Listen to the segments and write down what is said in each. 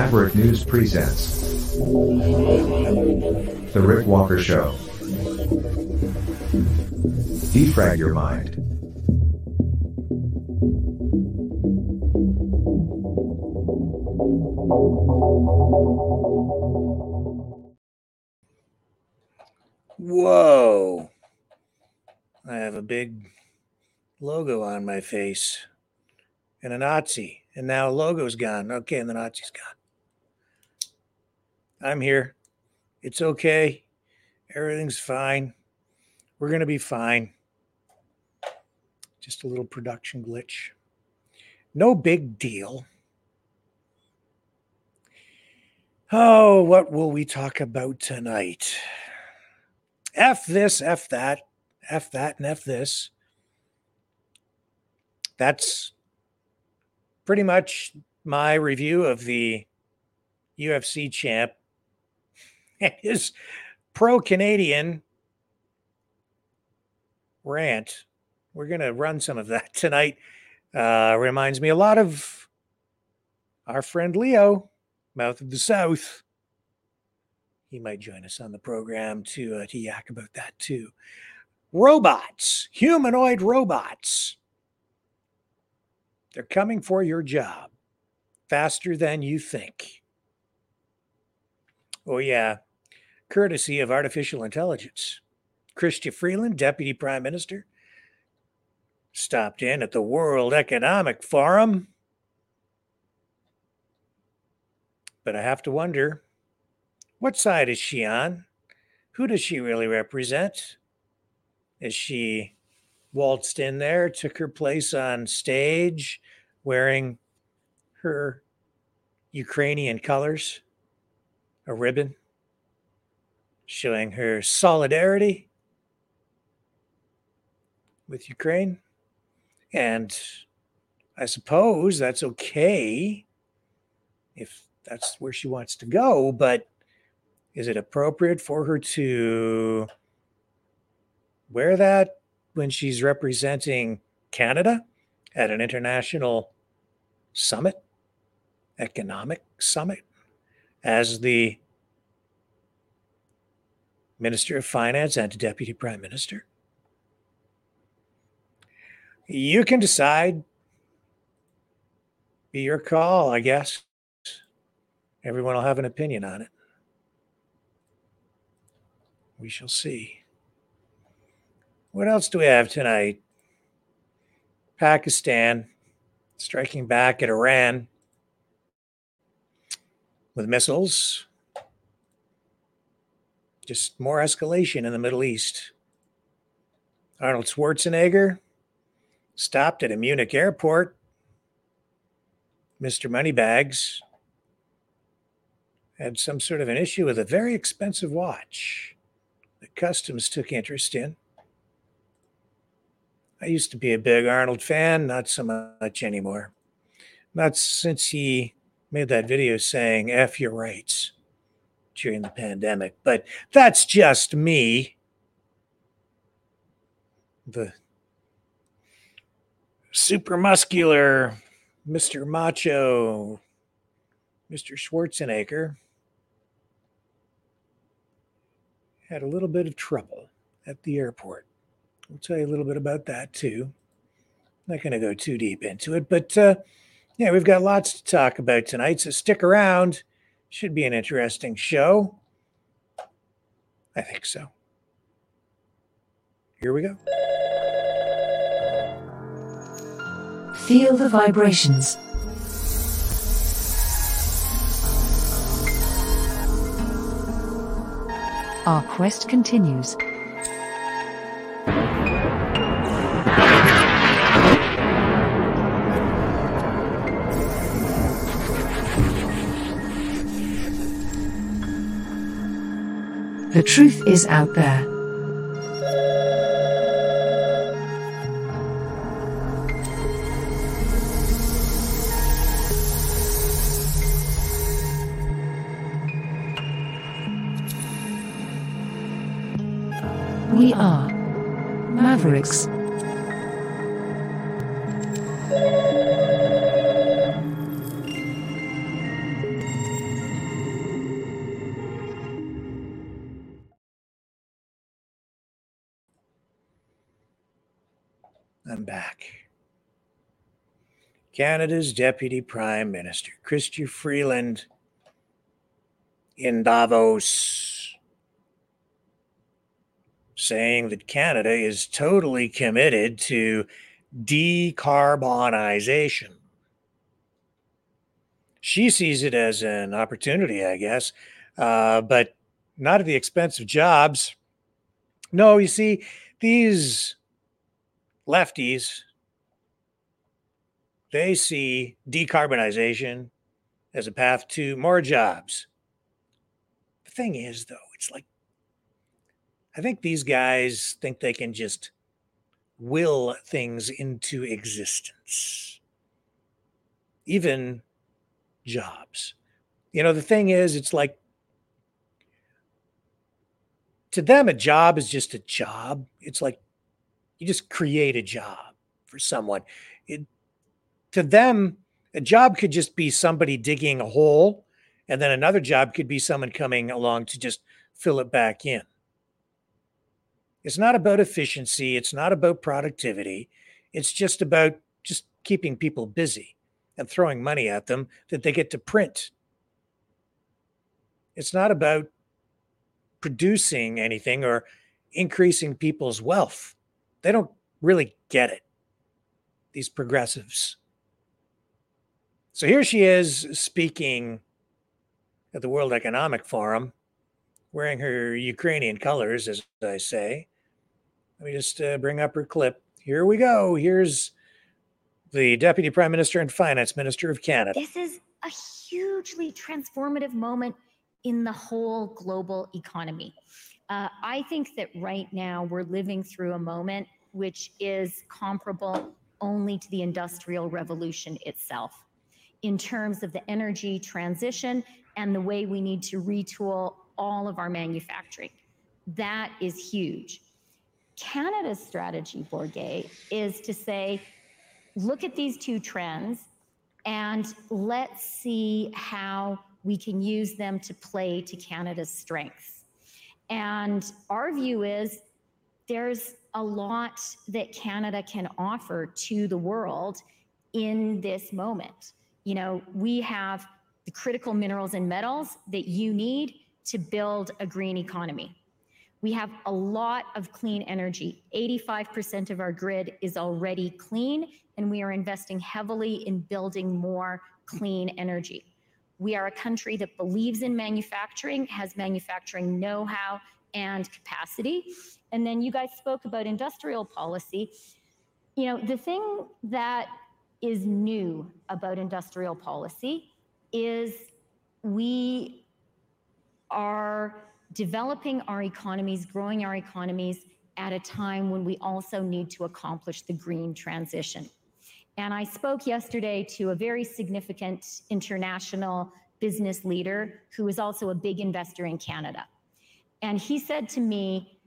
Maverick News presents The Rick Walker Show. Defrag your mind. Whoa. I have a big logo on my face and a Nazi. And now logo's gone. Okay, and the Nazi's gone. I'm here. It's okay. Everything's fine. We're going to be fine. Just a little production glitch. No big deal. Oh, what will we talk about tonight? F this, F that, F that, and F this. That's pretty much my review of the UFC champ his pro Canadian rant. We're going to run some of that tonight. Uh, reminds me a lot of our friend Leo, Mouth of the South. He might join us on the program to, uh, to yak about that too. Robots, humanoid robots. They're coming for your job faster than you think. Oh, yeah. Courtesy of artificial intelligence. Chrystia Freeland, Deputy Prime Minister, stopped in at the World Economic Forum. But I have to wonder what side is she on? Who does she really represent? Is she waltzed in there, took her place on stage wearing her Ukrainian colors, a ribbon showing her solidarity with Ukraine. And I suppose that's okay if that's where she wants to go, but is it appropriate for her to wear that when she's representing Canada at an international summit, economic summit, as the Minister of Finance and Deputy Prime Minister. You can decide. Be your call, I guess. Everyone will have an opinion on it. We shall see. What else do we have tonight? Pakistan striking back at Iran with missiles. Just more escalation in the Middle East. Arnold Schwarzenegger stopped at a Munich airport. Mr. Moneybags had some sort of an issue with a very expensive watch that customs took interest in. I used to be a big Arnold fan, not so much anymore. Not since he made that video saying F your rights during the pandemic. But that's just me. The super muscular Mr. Macho, Mr. Schwarzenegger, had a little bit of trouble at the airport. We'll tell you a little bit about that too. Not going to go too deep into it, but uh, yeah, we've got lots to talk about tonight. So stick around. Should be an interesting show. I think so. Here we go. Feel the vibrations. Our quest continues. The truth is out there. Canada's Deputy Prime Minister, Chrystia Freeland, in Davos, saying that Canada is totally committed to decarbonization. She sees it as an opportunity, I guess, uh, but not at the expense of jobs. No, you see, these lefties, they see decarbonization as a path to more jobs. The thing is, though, it's like, I think these guys think they can just will things into existence, even jobs. You know, the thing is, it's like to them, a job is just a job. It's like you just create a job for someone. It, to them, a job could just be somebody digging a hole, and then another job could be someone coming along to just fill it back in. It's not about efficiency, it's not about productivity. It's just about just keeping people busy and throwing money at them that they get to print. It's not about producing anything or increasing people's wealth. They don't really get it, these progressives. So here she is speaking at the World Economic Forum, wearing her Ukrainian colors, as I say. Let me just uh, bring up her clip. Here we go. Here's the Deputy Prime Minister and Finance Minister of Canada. This is a hugely transformative moment in the whole global economy. Uh, I think that right now we're living through a moment which is comparable only to the Industrial Revolution itself in terms of the energy transition and the way we need to retool all of our manufacturing. That is huge. Canada's strategy, Bourget, is to say, look at these two trends and let's see how we can use them to play to Canada's strengths. And our view is there's a lot that Canada can offer to the world in this moment. You know, we have the critical minerals and metals that you need to build a green economy. We have a lot of clean energy. 85% of our grid is already clean, and we are investing heavily in building more clean energy. We are a country that believes in manufacturing, has manufacturing know how and capacity. And then you guys spoke about industrial policy. You know, the thing that is new about industrial policy is we are developing our economies, growing our economies at a time when we also need to accomplish the green transition. And I spoke yesterday to a very significant international business leader who is also a big investor in Canada. And he said to me,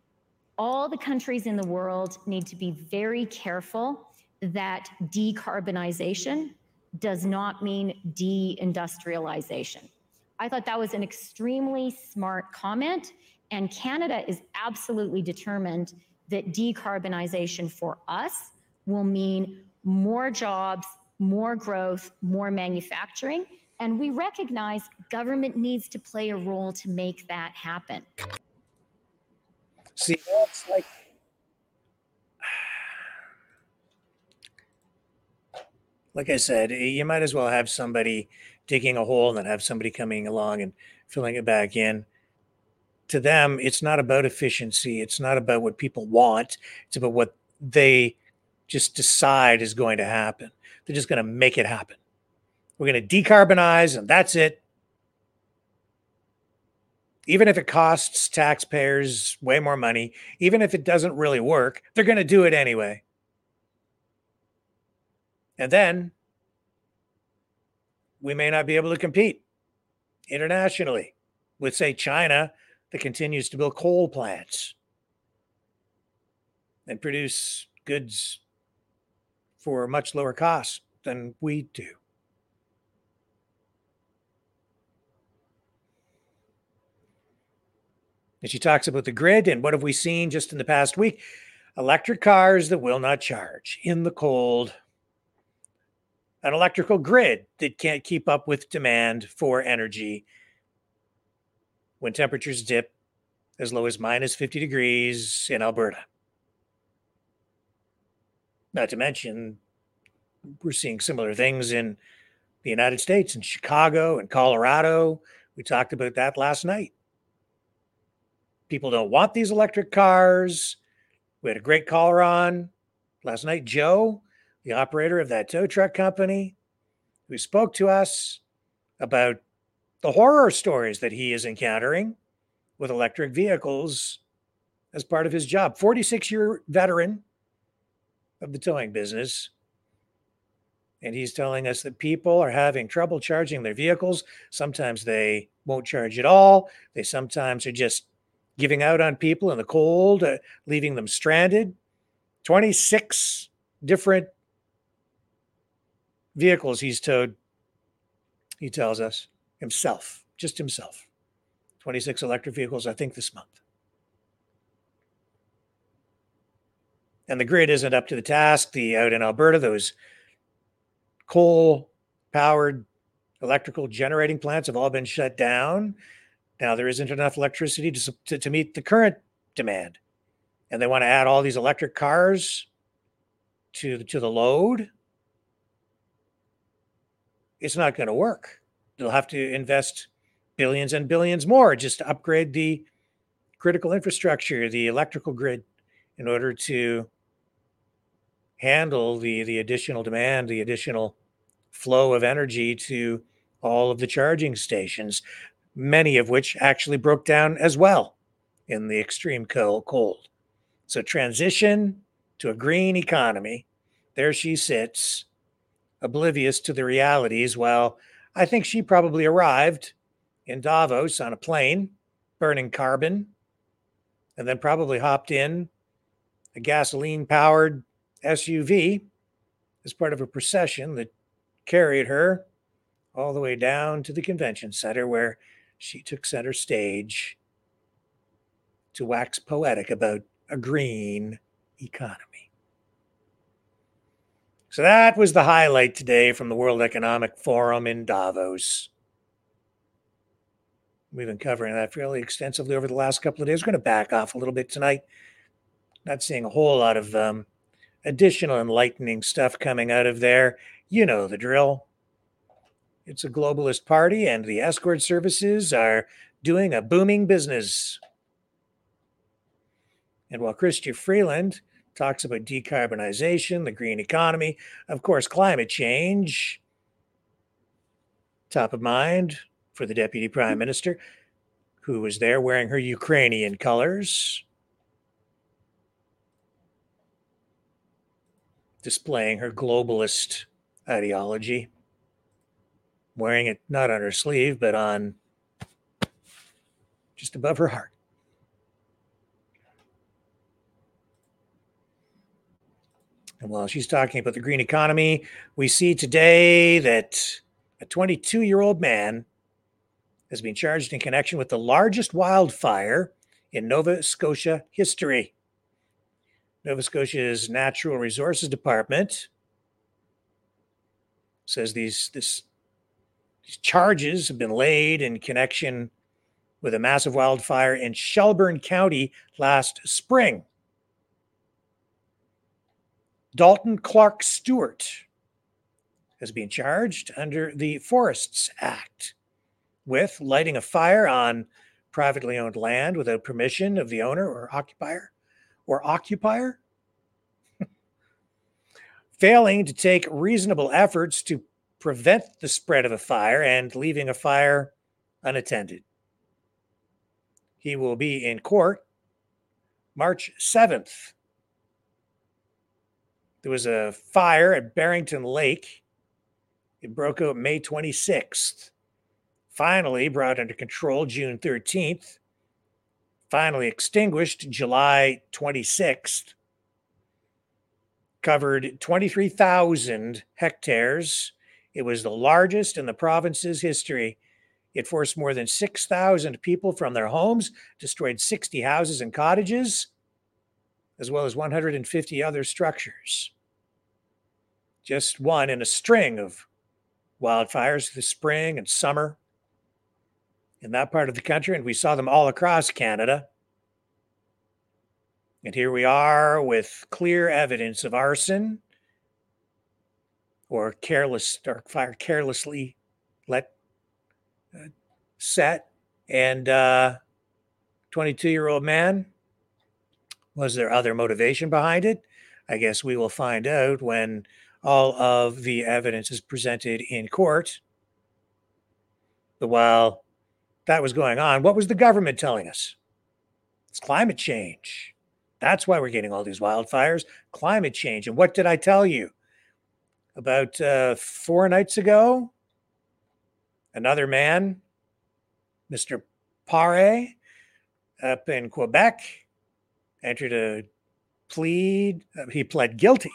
all the countries in the world need to be very careful that decarbonization does not mean deindustrialization. I thought that was an extremely smart comment. And Canada is absolutely determined that decarbonization for us will mean more jobs, more growth, more manufacturing. And we recognize government needs to play a role to make that happen. See, that's like like I said, eh, you might as well have somebody digging a hole and then have somebody coming along and filling it back in. To them, it's not about efficiency. It's not about what people want. It's about what they just decide is going to happen. They're just going to make it happen. We're going to decarbonize and that's it. Even if it costs taxpayers way more money, even if it doesn't really work, they're going to do it anyway. And then we may not be able to compete internationally with, say, China that continues to build coal plants and produce goods for much lower costs than we do. And she talks about the grid and what have we seen just in the past week. electric cars that will not charge in the cold, an electrical grid that can't keep up with demand for energy when temperatures dip as low as minus 50 degrees in Alberta. Not to mention, we're seeing similar things in the United States, in Chicago and Colorado. We talked about that last night. People don't want these electric cars. We had a great caller on last night, Joe, the operator of that tow truck company, who spoke to us about the horror stories that he is encountering with electric vehicles as part of his job. 46 year veteran of the towing business. And he's telling us that people are having trouble charging their vehicles. Sometimes they won't charge at all. They sometimes are just giving out on people in the cold, uh, leaving them stranded. 26 different vehicles he's towed, he tells us himself, just himself. 26 electric vehicles, I think, this month. And the grid isn't up to the task. The out in Alberta, those coal powered electrical generating plants have all been shut down. Now there isn't enough electricity to, to, to meet the current demand. And they want to add all these electric cars to, to the load. It's not going to work. They'll have to invest billions and billions more just to upgrade the critical infrastructure, the electrical grid, in order to handle the, the additional demand, the additional flow of energy to all of the charging stations, many of which actually broke down as well in the extreme cold. So, transition to a green economy. There she sits, oblivious to the realities, Well, I think she probably arrived in Davos on a plane, burning carbon, and then probably hopped in a gasoline powered SUV as part of a procession that carried her all the way down to the convention center where she took center stage to wax poetic about a green economy. So that was the highlight today from the World Economic Forum in Davos. We've been covering that fairly extensively over the last couple of days. We're going to back off a little bit tonight. Not seeing a whole lot of um, additional enlightening stuff coming out of there. You know the drill. It's a globalist party, and the escort services are doing a booming business. And while Chrystia Freeland talks about decarbonization, the green economy, of course, climate change, top of mind, for the deputy prime mm. minister, who was there wearing her Ukrainian colors, displaying her globalist ideology, wearing it not on her sleeve, but on just above her heart. And while she's talking about the green economy, we see today that a 22 year old man has been charged in connection with the largest wildfire in Nova Scotia history. Nova Scotia's Natural Resources Department says these this these charges have been laid in connection with a massive wildfire in Shelburne County last spring. Dalton Clark Stewart has been charged under the Forests Act with lighting a fire on privately owned land without permission of the owner or occupier or occupier? Failing to take reasonable efforts to prevent the spread of a fire and leaving a fire unattended. He will be in court march 7th there was a fire at barrington lake it broke out may 26th finally brought under control June 13th, finally extinguished July 26th, covered 23,000 hectares. It was the largest in the province's history. It forced more than 6,000 people from their homes, destroyed 60 houses and cottages. As well as 150 other structures. Just one in a string of wildfires this spring and summer in that part of the country, and we saw them all across Canada. And here we are with clear evidence of arson or careless fire carelessly let uh, set and uh 22 year old man was there other motivation behind it? I guess we will find out when all of the evidence is presented in court. While that was going on what was the government telling us? It's climate change. That's why we're getting all these wildfires climate change. And what did i tell you? About uh, four nights ago another man, Mr. Pare, up in Quebec, entered a plead. Uh, he pled guilty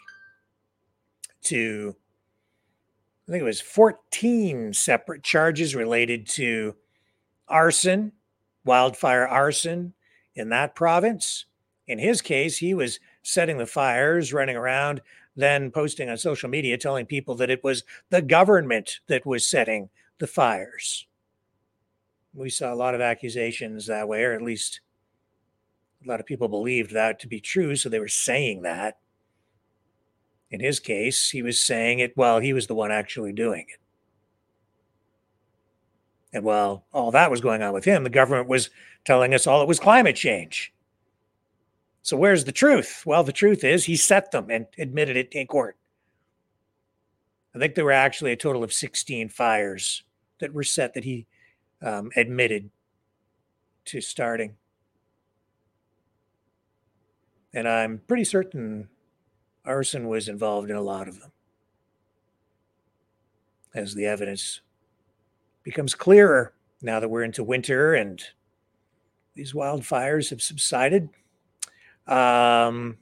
to, I think it was 14 separate charges related to arson, wildfire arson in that province. In his case, he was setting the fires, running around, then posting on social media telling people that it was the government that was setting the fires. We saw a lot of accusations that way, or at least a lot of people believed that to be true. So they were saying that. In his case, he was saying it while he was the one actually doing it. And while all that was going on with him, the government was telling us all it was climate change. So where's the truth? Well, the truth is he set them and admitted it in court. I think there were actually a total of 16 fires that were set that he um, admitted to starting. And I'm pretty certain arson was involved in a lot of them. As the evidence becomes clearer now that we're into winter and these wildfires have subsided. Um,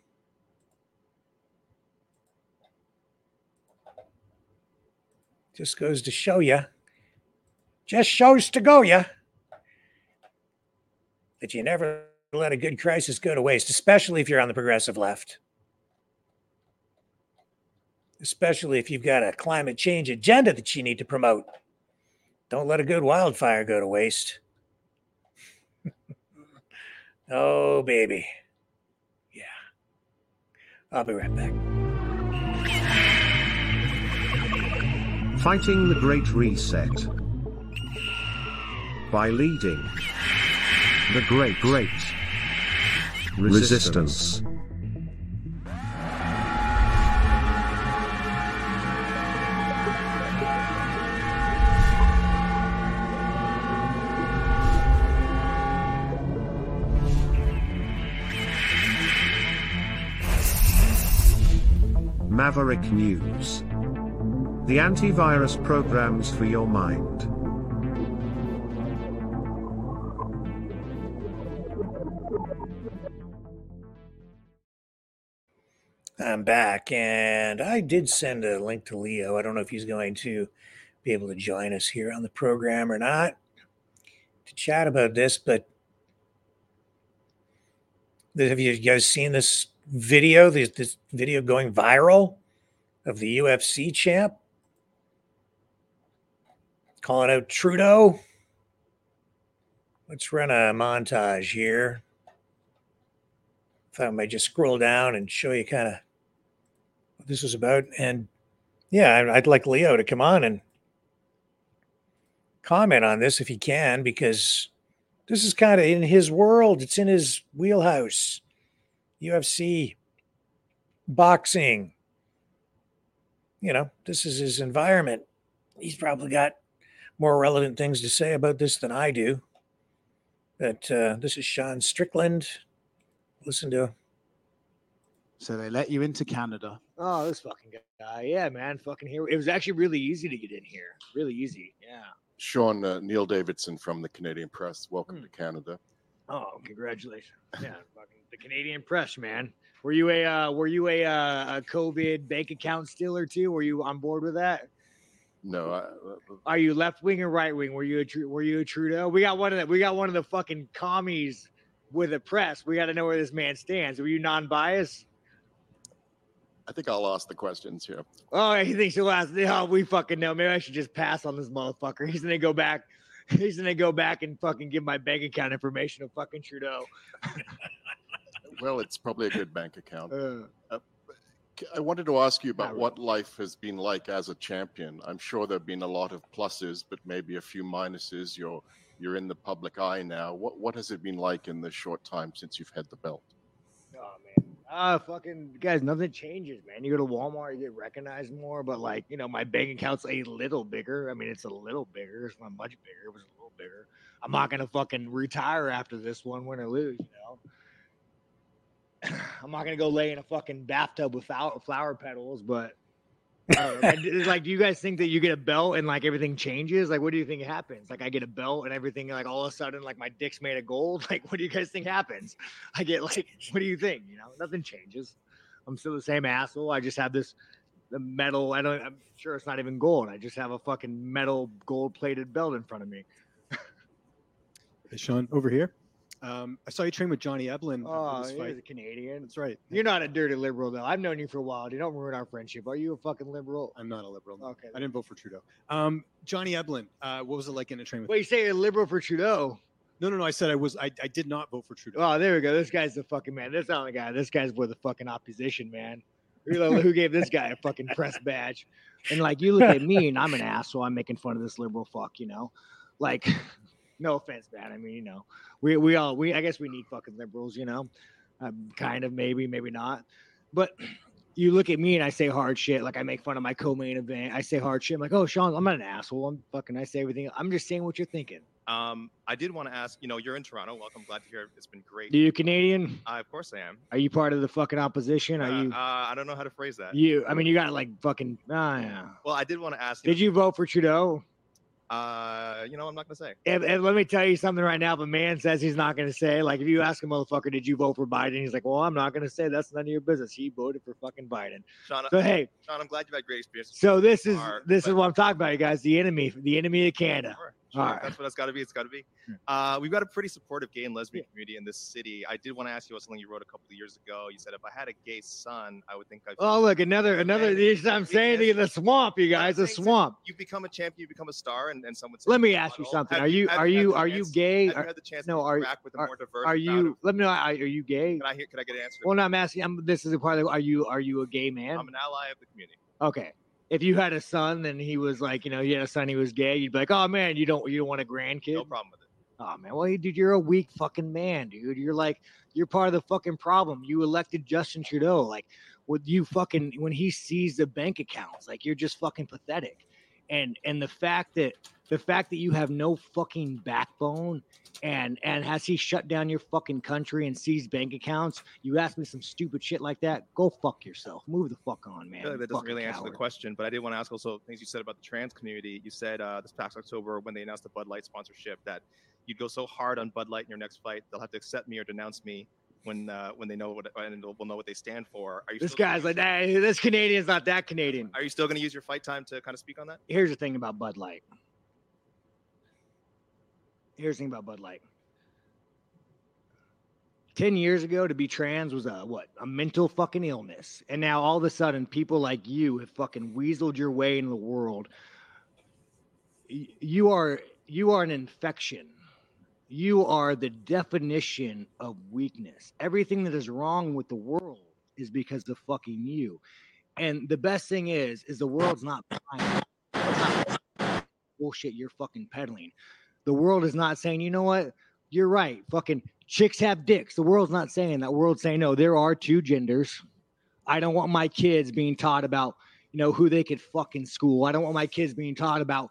just goes to show you just shows to go you that you never let a good crisis go to waste, especially if you're on the progressive left. Especially if you've got a climate change agenda that you need to promote. Don't let a good wildfire go to waste. oh, baby. Yeah. I'll be right back. Fighting the Great Reset by leading the Great Great Resistance. Maverick News. The antivirus programs for your mind. I'm back, and I did send a link to Leo. I don't know if he's going to be able to join us here on the program or not to chat about this, but have you guys seen this video? This, this video going viral of the UFC champ calling out Trudeau. Let's run a montage here. Thought I might just scroll down and show you kind of this was about. And yeah, I'd like Leo to come on and comment on this if he can, because this is kind of in his world. It's in his wheelhouse. UFC, boxing. You know, this is his environment. He's probably got more relevant things to say about this than I do. But uh, this is Sean Strickland. Listen to. So they let you into Canada. Oh, this fucking guy. Yeah, man. Fucking here. It was actually really easy to get in here. Really easy. Yeah. Sean uh, Neil Davidson from the Canadian Press. Welcome Hmm. to Canada. Oh, congratulations. Yeah, fucking the Canadian press, man. Were you a uh, were you a, uh, a COVID bank account stealer too? Were you on board with that? No, I, uh, Are you left wing or right wing? Were you a were you a Trudeau? We got one of the we got one of the fucking commies with the press. We got to know where this man stands. Were you non-biased? I think I'll ask the questions here. Oh, he thinks he'll ask. Oh, we fucking know. Maybe I should just pass on this motherfucker. He's gonna go back. He's gonna go back and fucking give my bank account information to fucking Trudeau. Well, it's probably a good bank account. Uh, K- I wanted to ask you about what life has been like as a champion. I'm sure there have been a lot of pluses, but maybe a few minuses. You're you're in the public eye now. What what has it been like in the short time since you've had the belt? Ah, fucking guys, nothing changes, man. You go to Walmart, you get recognized more, but like, you know, my bank account's a little bigger. I mean, it's a little bigger. It's not much bigger. It was a little bigger. I'm not gonna fucking retire after this one, win or lose, you know. I'm not gonna go lay in a fucking bathtub without flower petals, but I don't know. It's Oh, like, do you guys think that you get a belt and like everything changes? Like, what do you think happens? Like, I get a belt and everything, like all of a sudden, like my dick's made of gold. Like, what do you guys think happens? I get like, what do you think? You know, nothing changes. I'm still the same asshole. I just have this the metal. I don't. I'm sure it's not even gold. I just have a fucking metal gold plated belt in front of me. Hey, Sean, over here. Um, I saw you train with Johnny Eblen Oh, he's a Canadian. That's right. You're not a dirty liberal though. I've known you for a while. You don't ruin our friendship. Are you a fucking liberal? I'm not a liberal. no. Okay. I didn't vote for Trudeau. Um, Johnny Eblen. Uh, what was it like in a train with? Wait, you say a liberal for Trudeau? No, no, no. I said I was. I, I did not vote for Trudeau. Oh, there we go. This guy's the fucking man. This not the guy. This guy's with the fucking opposition, man. Who who gave this guy a fucking press badge? And like, you look at me and I'm an asshole. I'm making fun of this liberal fuck, you know? Like, no offense, man. I mean, you know, we we all we I guess we need fucking liberals, you know? Um, kind of, maybe, maybe not. But you look at me and I say hard shit. Like I make fun of my co-main event. I say hard shit. I'm like, oh, Sean, I'm not an asshole. I'm fucking. I say everything. I'm just saying what you're thinking. Um, I did want to ask, you know, you're in Toronto. Welcome. Glad to hear it. It's been great. Are you Canadian? Uh, of course I am. Are you part of the fucking opposition? Are Uh, you? uh, I don't know how to phrase that. You, I mean, you got like fucking. Ah, yeah. Well, I did want to ask. Did you vote for Trudeau? Uh, you know, I'm not gonna say. And, and let me tell you something right now. If a man says he's not going to say, like, if you ask a motherfucker, did you vote for Biden? He's like, well, I'm not going to say. That's none of your business. He voted for fucking Biden. Sean, So hey, Sean, I'm glad you've had great experience. so this is Are- this is what I'm talking about, you guys. The enemy, the enemy of Canada. Sure, sure. Right. That's what it's got to be. It's got to be. Uh, we've got a pretty supportive gay and lesbian community in this city. I did want to ask you about something you wrote a couple of years ago. You said if I had a gay son, I would think I'd. Oh, look, another another. I'm saying to you, the swamp, you guys, the swamp. You become a champion, you become a star, and, and someone. Let me ask you something. Have Are you are you are you gay? Have Are, you had the chance no, to are- interact with a are- more diverse are you? Let me know. Are, are you gay? Can I hear? Can I get an answer? Well, no, I'm asking. I'm, this is a part of. Are you are you a gay man? I'm an ally of the community. Okay. If you had a son and he was like, you know, you had a son, he was gay, you'd be like, oh man, you don't you don't want a grandkid. No problem with it. Oh man, well, dude, you're a weak fucking man, dude. You're like, you're part of the fucking problem. You elected Justin Trudeau, like, with you fucking when he sees the bank accounts, like, you're just fucking pathetic. And and the fact that the fact that you have no fucking backbone, and and has he shut down your fucking country and seized bank accounts? You ask me some stupid shit like that, go fuck yourself. Move the fuck on, man. I feel like that doesn't fucking really answer the question, but I did want to ask also things you said about the trans community. You said uh, this past October when they announced the Bud Light sponsorship that you'd go so hard on Bud Light in your next fight they'll have to accept me or denounce me when uh, when they know what and will know what they stand for. Are you This guy's like, hey, this Canadian's not that Canadian. Are you still going to use your fight time to kind of speak on that? here's the thing about Bud Light. Here's the thing about Bud Light. 10 years ago to be trans was a what a mental fucking illness and now all of a sudden people like you have fucking weaseled your way in the world you are you are an infection you are the definition of weakness. Everything that is wrong with the world is because of fucking you. And the best thing is is the world's not buying bullshit you're fucking peddling. The world is not saying you know what? You're right. Fucking chicks have dicks. The world's not saying that. World's saying no there are two genders. I don't want my kids being taught about you know who they could fuck in school. I don't want my kids being taught about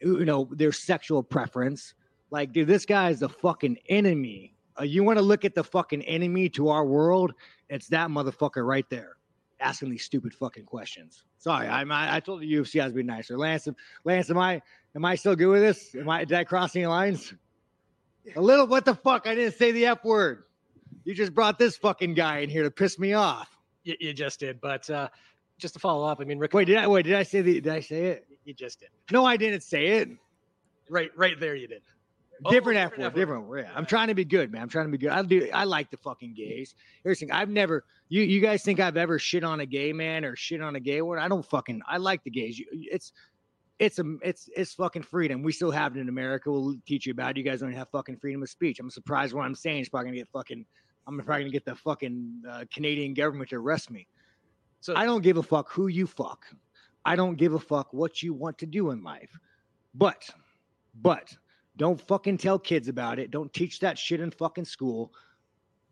you know their sexual preference like dude this guy is the fucking enemy. Uh, you want to look at the fucking enemy to our world? It's that motherfucker right there asking these stupid fucking questions. Sorry i'm i, I told the ufc i was being nicer. Lance lance am i am i still good with this? Am i did i cross any lines? A little what the fuck? I didn't say the f word. You just brought this fucking guy in here to piss me off. You, you just did, but uh, just to follow up, I mean, Rick. wait did i wait did i say the did i say it? You just did. no i didn't say it. Right, right there, you did. Different F word, different. Yeah, I'm trying to be good, man. I'm trying to be good. I do. I like the fucking gays. Here's the thing. I've never. You you guys think I've ever shit on a gay man or shit on a gay woman? I don't fucking. I like the gays. You- It's it's a it's it's fucking freedom. We still have it in America. We'll teach you about it. You guys don't have fucking freedom of speech. I'm surprised what I'm saying is probably gonna get fucking. I'm probably gonna get the fucking uh, Canadian government to arrest me. So I don't give a fuck who you fuck. I don't give a fuck what you want to do in life. But, but don't fucking tell kids about it. Don't teach that shit in fucking school.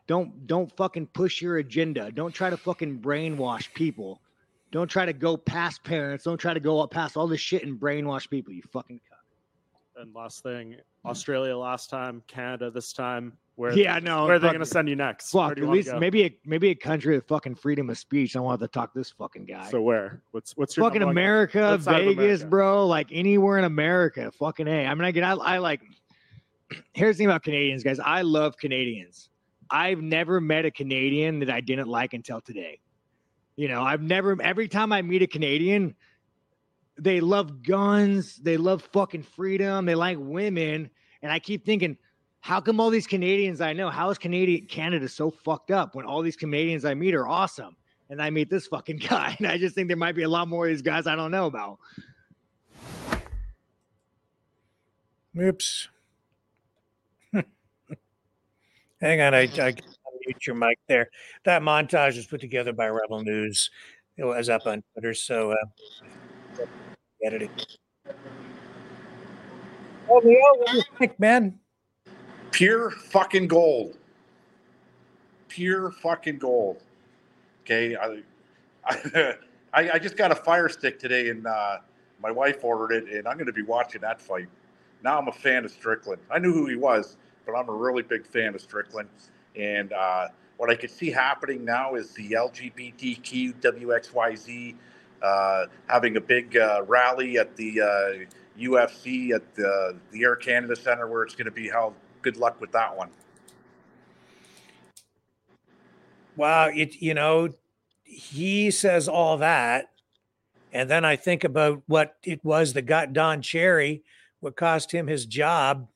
Don't don't fucking push your agenda. Don't try to fucking brainwash people. Don't try to go past parents. Don't try to go up past all this shit and brainwash people. You fucking. And last thing, Australia last time, Canada this time. Where Yeah, no, Where are they going to send you next? Fuck, you at least maybe a maybe a country with fucking freedom of speech. I want to talk to this fucking guy. So where? What's what's your fucking number one country? America, Vegas, America. bro. Like anywhere in America. Fucking A. I mean, again, I, I like here's the thing about Canadians, guys. I love Canadians. I've never met a Canadian that I didn't like until today. You know, I've never every time I meet a Canadian, they love guns, they love fucking freedom, they like women. And I keep thinking, how come all these Canadians I know, how is Canadian Canada so fucked up when all these Canadians I meet are awesome? And I meet this fucking guy, and I just think there might be a lot more of these guys I don't know about. Oops. Hang on, I, I mute your mic there. That montage was put together by Rebel News. It was up on Twitter, so uh, editing. Oh, Leo, what do you think, man? pure fucking gold. Pure fucking gold. Okay, I, I, I just got a fire stick today, and uh, my wife ordered it, and I'm going to be watching that fight. Now I'm a fan of Strickland. I knew who he was, but I'm a really big fan of Strickland. And uh, what I could see happening now is the LGBTQ WXYZ uh, having a big uh, rally at the uh, UFC at the, the Air Canada Center where it's going to be held. Good luck with that one. Wow, it you know, he says all that, and then I think about what it was that got Don Cherry, what cost him his job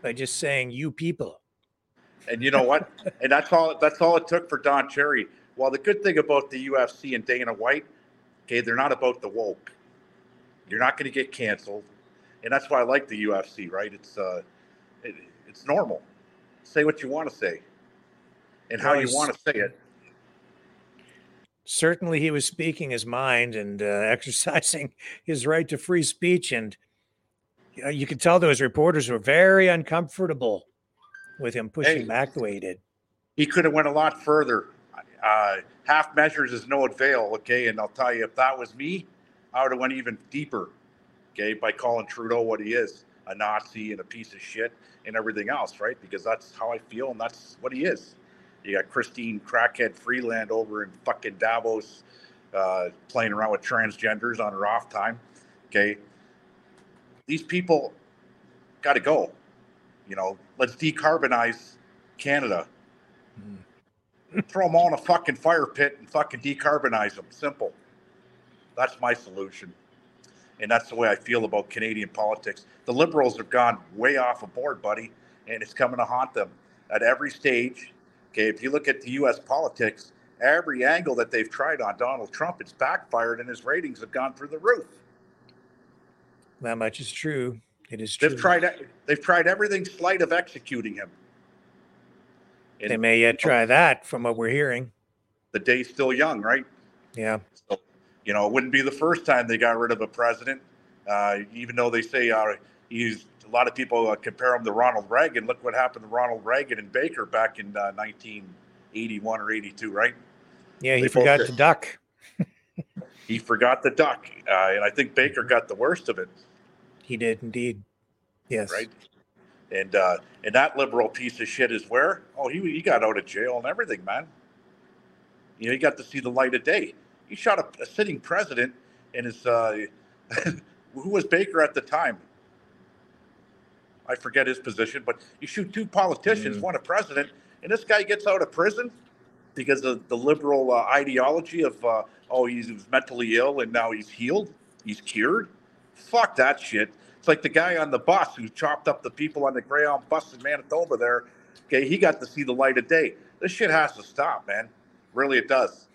by just saying "you people." And you know what? and that's all. That's all it took for Don Cherry. Well, the good thing about the UFC and Dana White, okay, they're not about the woke. You're not going to get canceled, and that's why I like the UFC. Right? It's uh, it, it's normal. Say what you want to say, and how you want to say it. Certainly, he was speaking his mind and uh, exercising his right to free speech, and uh, you could tell those reporters were very uncomfortable with him pushing Hey. back the way he did. He could have went a lot further. Uh, half measures is no avail. Okay, and I'll tell you, if that was me, I would have went even deeper. Okay, by calling Trudeau what he is, a Nazi and a piece of shit and everything else, right? Because that's how I feel, and that's what he is. You got Christine Crackhead Freeland over in fucking Davos, uh, playing around with transgenders on her off time. Okay, these people got to go. You know, let's decarbonize Canada. Throw them all in a fucking fire pit and fucking decarbonize them. Simple. That's my solution. And that's the way I feel about Canadian politics. The Liberals have gone way off of board, buddy, and it's coming to haunt them at every stage. Okay, if you look at the U.S. politics, every angle that they've tried on Donald Trump, it's backfired, and his ratings have gone through the roof. That much is true. It is true. They've tried. They've tried everything slight of executing him. They may yet try that, from what we're hearing. The day's still young, right? Yeah. So, you know, it wouldn't be the first time they got rid of a president. Uh, even though they say uh, he's a lot of people uh, compare him to Ronald Reagan. Look what happened to Ronald Reagan and Baker back in uh, 1981 or 82, right? Yeah, he They forgot to duck. He forgot the duck, uh, and I think Baker got the worst of it. He did indeed. Yes. Right. And uh, and that liberal piece of shit is where? Oh, he he got out of jail and everything, man. You know, he got to see the light of day. He shot a, a sitting president, and his uh, who was Baker at the time? I forget his position, but you shoot two politicians, one a president, and this guy gets out of prison because of the liberal uh, ideology of uh, oh he's, he was mentally ill and now he's healed, he's cured. Fuck that shit. It's like the guy on the bus who chopped up the people on the Greyhound bus in Manitoba there. Okay, he got to see the light of day. This shit has to stop, man. Really, it does.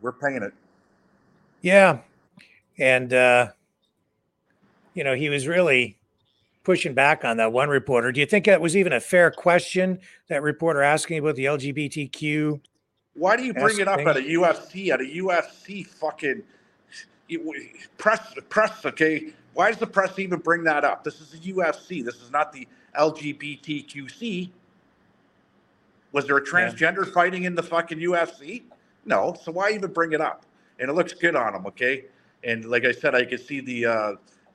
We're paying it. Yeah. And, uh, you know, he was really pushing back on that one reporter. Do you think that was even a fair question, that reporter asking about the LGBTQ? Why do you bring it up thing? at a UFC, at a UFC fucking press, press, okay? Why does the press even bring that up? This is the UFC. This is not the LGBTQC. Was there a transgender fighting in the fucking UFC? No. So why even bring it up? And it looks good on them, okay? And like I said, I could see the uh,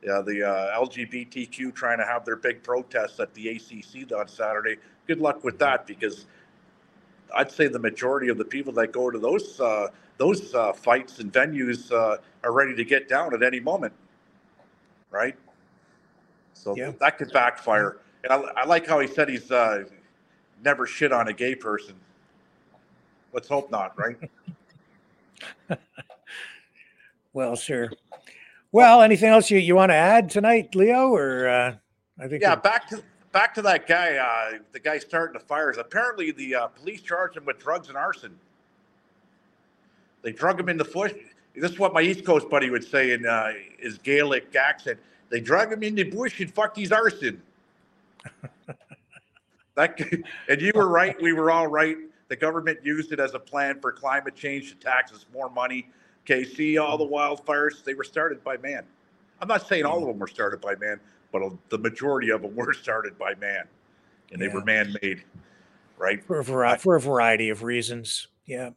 uh, the uh, LGBTQ trying to have their big protests at the ACC on Saturday. Good luck with that, because I'd say the majority of the people that go to those uh, those uh, fights and venues uh, are ready to get down at any moment, right? So yeah. that could backfire. And I, I like how he said he's uh, never shit on a gay person. Let's hope not, right? Well, sure. Well, anything else you, you want to add tonight, Leo? Or uh, I think yeah, back to back to that guy. Uh, the guy starting the fires. Apparently, the uh, police charged him with drugs and arson. They drug him in the foot. This is what my East Coast buddy would say in uh, his Gaelic accent. They drug him in the bush and fuck his arson. that and you were right. We were all right. The government used it as a plan for climate change to tax us more money. Okay, see all the wildfires. They were started by man. I'm not saying all of them were started by man, but the majority of them were started by man, and they were man-made, right? for a, vari- for a variety of reasons. Yeah.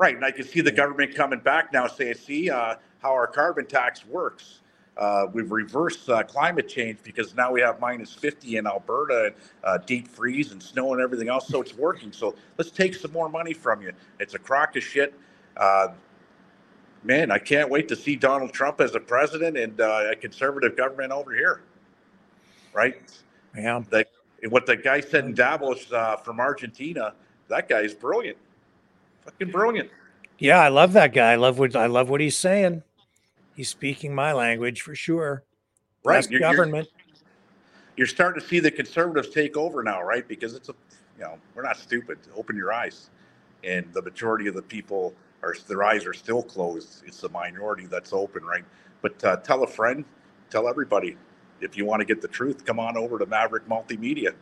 Right, and I can see the government coming back now saying, see uh, how our carbon tax works. Uh, we've reversed uh, climate change because now we have minus 50 in Alberta and uh, deep freeze and snow and everything else. So it's working. So let's take some more money from you. It's a crock of shit. Uh, man, I can't wait to see Donald Trump as a president and uh, a conservative government over here. Right? Yeah. That, what the guy said in Davos uh, from Argentina, that guy is brilliant. Fucking brilliant. Yeah, I love that guy. I love what I love what he's saying. He's speaking my language for sure. Right, you're- you're- government. you're starting to see the conservatives take over now, right? Because it's a, you know, we're not stupid. Open your eyes, and the majority of the people are their eyes are still closed. It's the minority that's open, right? But uh, tell a friend, tell everybody. If you want to get the truth, come on over to Maverick Multimedia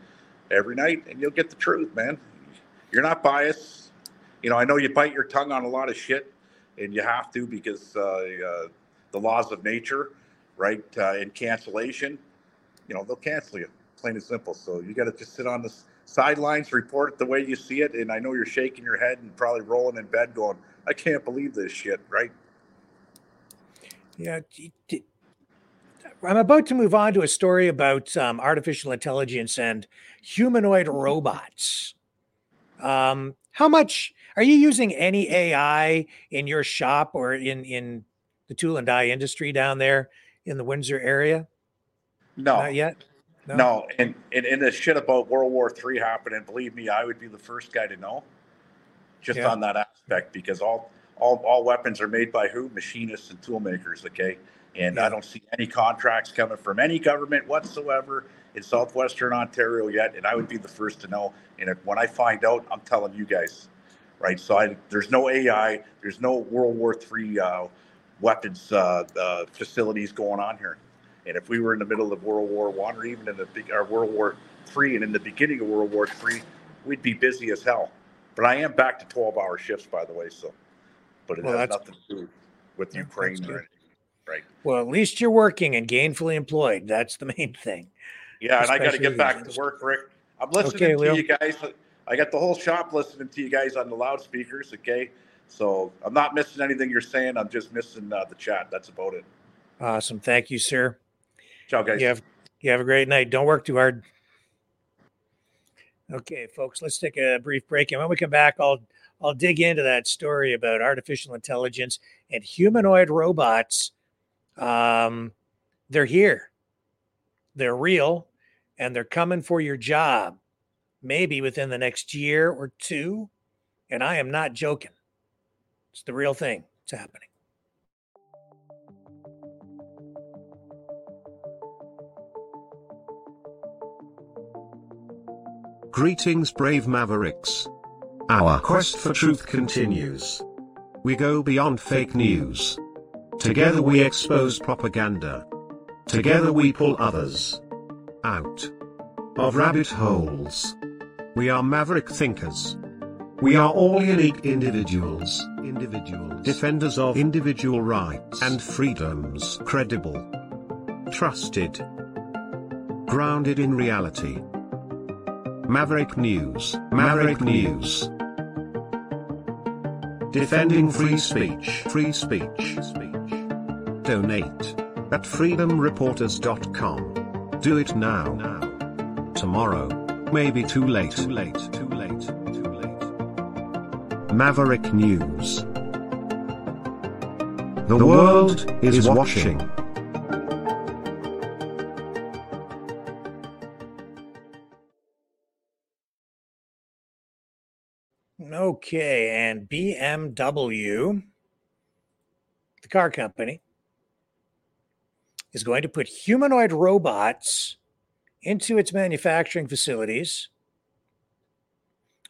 every night, and you'll get the truth, man. You're not biased. You know, I know you bite your tongue on a lot of shit, and you have to because uh, uh, the laws of nature, right? Uh, and cancellation you know, they'll cancel you, plain and simple. So you got to just sit on the sidelines, report it the way you see it. And I know you're shaking your head and probably rolling in bed going, I can't believe this shit, right? Yeah. I'm about to move on to a story about um, artificial intelligence and humanoid robots. Um, how much are you using any AI in your shop or in in the tool and die industry down there in the Windsor area? No. Not yet. No. And, and, and this shit about World War III happening, believe me, I would be the first guy to know just Yeah. on that aspect because all, all, all weapons are made by who? Machinists and tool makers, okay? And I don't see any contracts coming from any government whatsoever in southwestern Ontario yet, and I would be the first to know. And if, when I find out, I'm telling you guys, right? So I, there's no AI, there's no World War III uh, weapons uh, uh, facilities going on here. And if we were in the middle of World War One or even in the big or World War Three and in the beginning of World War Three, we'd be busy as hell. But I am back to 12-hour shifts, by the way. So, but it Well, has nothing to do with Yeah, Ukraine or anything, right? Well, at least you're working and gainfully employed. That's the main thing. Yeah, and I got to get back to work, Rick. I'm listening Okay, to Leo. you guys. I got the whole shop listening to you guys on the loudspeakers. Okay, so I'm not missing anything you're saying. I'm just missing uh, the chat. That's about it. Awesome. Thank you, sir. Ciao, guys. You have you have a great night. Don't work too hard. Okay, folks, let's take a brief break. And when we come back, I'll I'll dig into that story about artificial intelligence and humanoid robots. Um, they're here. They're real and they're coming for your job, maybe within the next year or two. And I am not joking. It's the real thing. It's happening. Greetings, brave mavericks. Our quest for truth continues. We go beyond fake news. Together we expose propaganda. Together we pull others out of rabbit holes. We are maverick thinkers. We are all unique individuals, individuals, defenders of individual rights and freedoms, credible, trusted, grounded in reality. Maverick News, Maverick News. Defending free speech, free speech, speech. Donate at freedomreporters.com. Do it now. now. Tomorrow. Maybe too late. Too late. Too late. Too late. Maverick News. The, the world, world is, watching. Okay, and BMW, the car company, is going to put humanoid robots into its manufacturing facilities,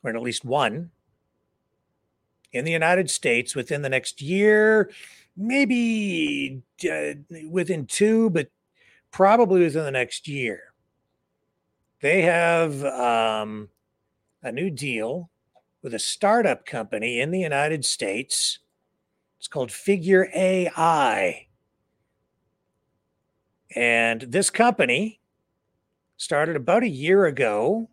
or at least one, in the United States within the next year, maybe uh, within two, but probably within the next year. They have um, a new deal with a startup company in the United States. It's called Figure AI. And this company started about a year ago.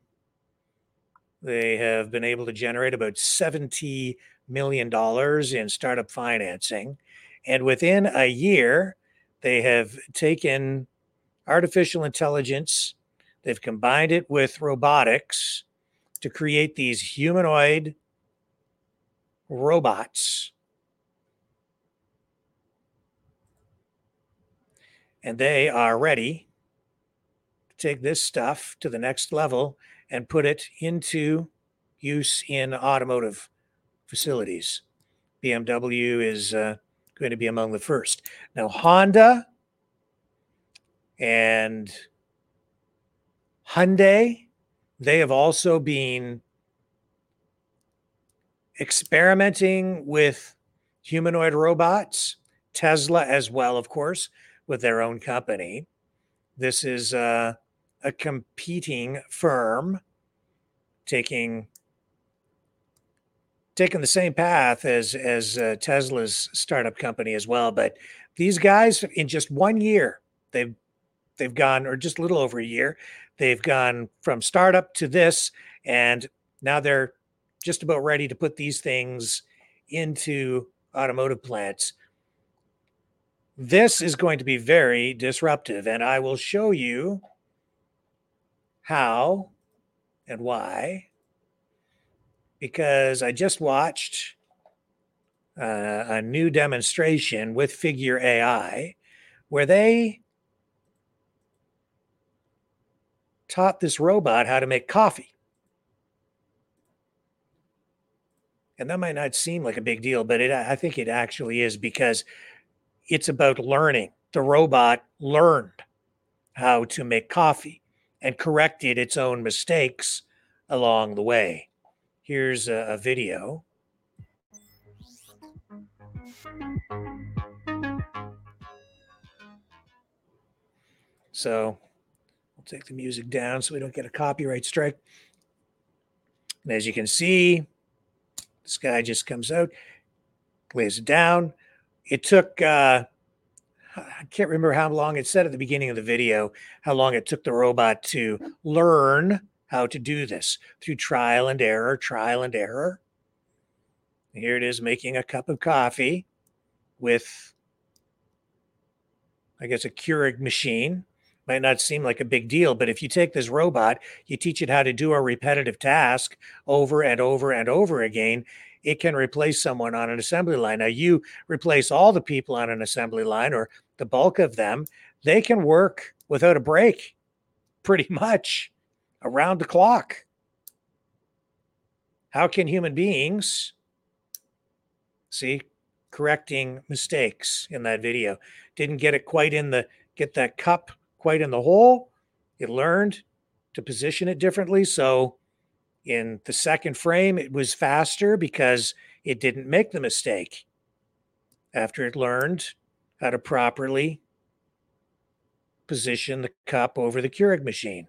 They have been able to generate about $70 million in startup financing. And within a year, they have taken artificial intelligence, they've combined it with robotics to create these humanoid robots. And they are ready take this stuff to the next level and put it into use in automotive facilities. BMW is uh, going to be among the first. Now, Honda and Hyundai they have also been experimenting with humanoid robots, Tesla as well, of course, with their own company. This is uh, a competing firm taking taking the same path as as uh, Tesla's startup company as well. But these guys, in just one year, they've they've gone, or just a little over a year, They've gone from startup to this, and now they're just about ready to put these things into automotive plants. This is going to be very disruptive, and I will show you how and why. Because I just watched uh, a new demonstration with Figure AI where they taught this robot how to make coffee. And that might not seem like a big deal, but it, I think it actually is because it's about learning. The robot learned how to make coffee and corrected its own mistakes along the way. Here's a, a video. So we'll take the music down so we don't get a copyright strike. And as you can see, this guy just comes out, lays it down. It took, uh, I can't remember how long it said at the beginning of the video, how long it took the robot to learn how to do this through trial and error, trial and error. Here it is making a cup of coffee with, I guess, a Keurig machine might not seem like a big deal, but if you take this robot, you teach it how to do a repetitive task over and over and over again, it can replace someone on an assembly line. Now, you replace all the people on an assembly line or the bulk of them, they can work without a break pretty much around the clock. How can human beings see correcting mistakes in that video? Didn't get it quite in the get that cup quite in the hole. It learned to position it differently. So In the second frame, it was faster because it didn't make the mistake after it learned how to properly position the cup over the Keurig machine.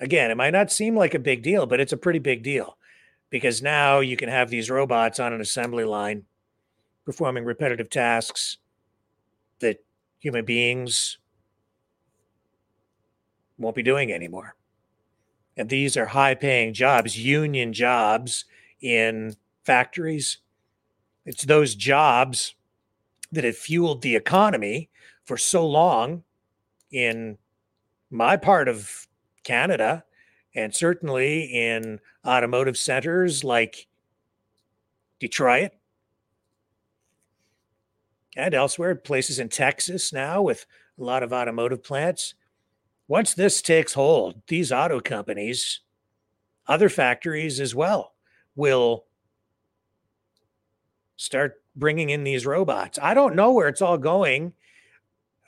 Again, it might not seem like a big deal, but it's a pretty big deal because now you can have these robots on an assembly line performing repetitive tasks that human beings won't be doing anymore. And these are high paying jobs, union jobs in factories. It's those jobs that have fueled the economy for so long in my part of Canada and certainly in automotive centers like Detroit and elsewhere, places in Texas now with a lot of automotive plants. Once this takes hold, these auto companies, other factories as well, will start bringing in these robots. I don't know where it's all going,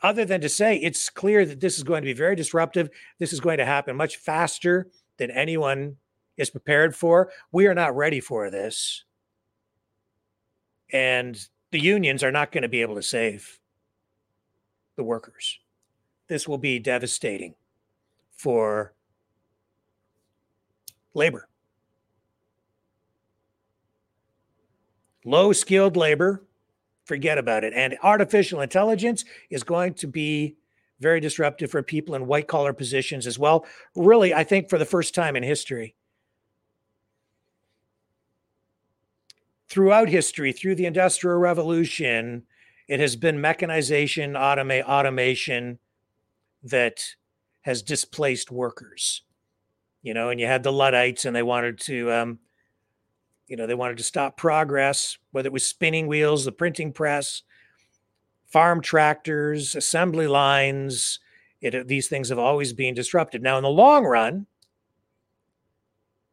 other than to say it's clear that this is going to be very disruptive. This is going to happen much faster than anyone is prepared for. We are not ready for this. And the unions are not going to be able to save the workers. This will be devastating for labor. Low skilled labor, forget about it. And artificial intelligence is going to be very disruptive for people in white collar positions as well. Really, I think for the first time in history. Throughout history, through the Industrial Revolution, it has been mechanization, automa- automation that has displaced workers. You know, and you had the Luddites, and they wanted to, um, you know, they wanted to stop progress, whether it was spinning wheels, the printing press, farm tractors, assembly lines. It, uh, these things have always been disrupted. Now, in the long run,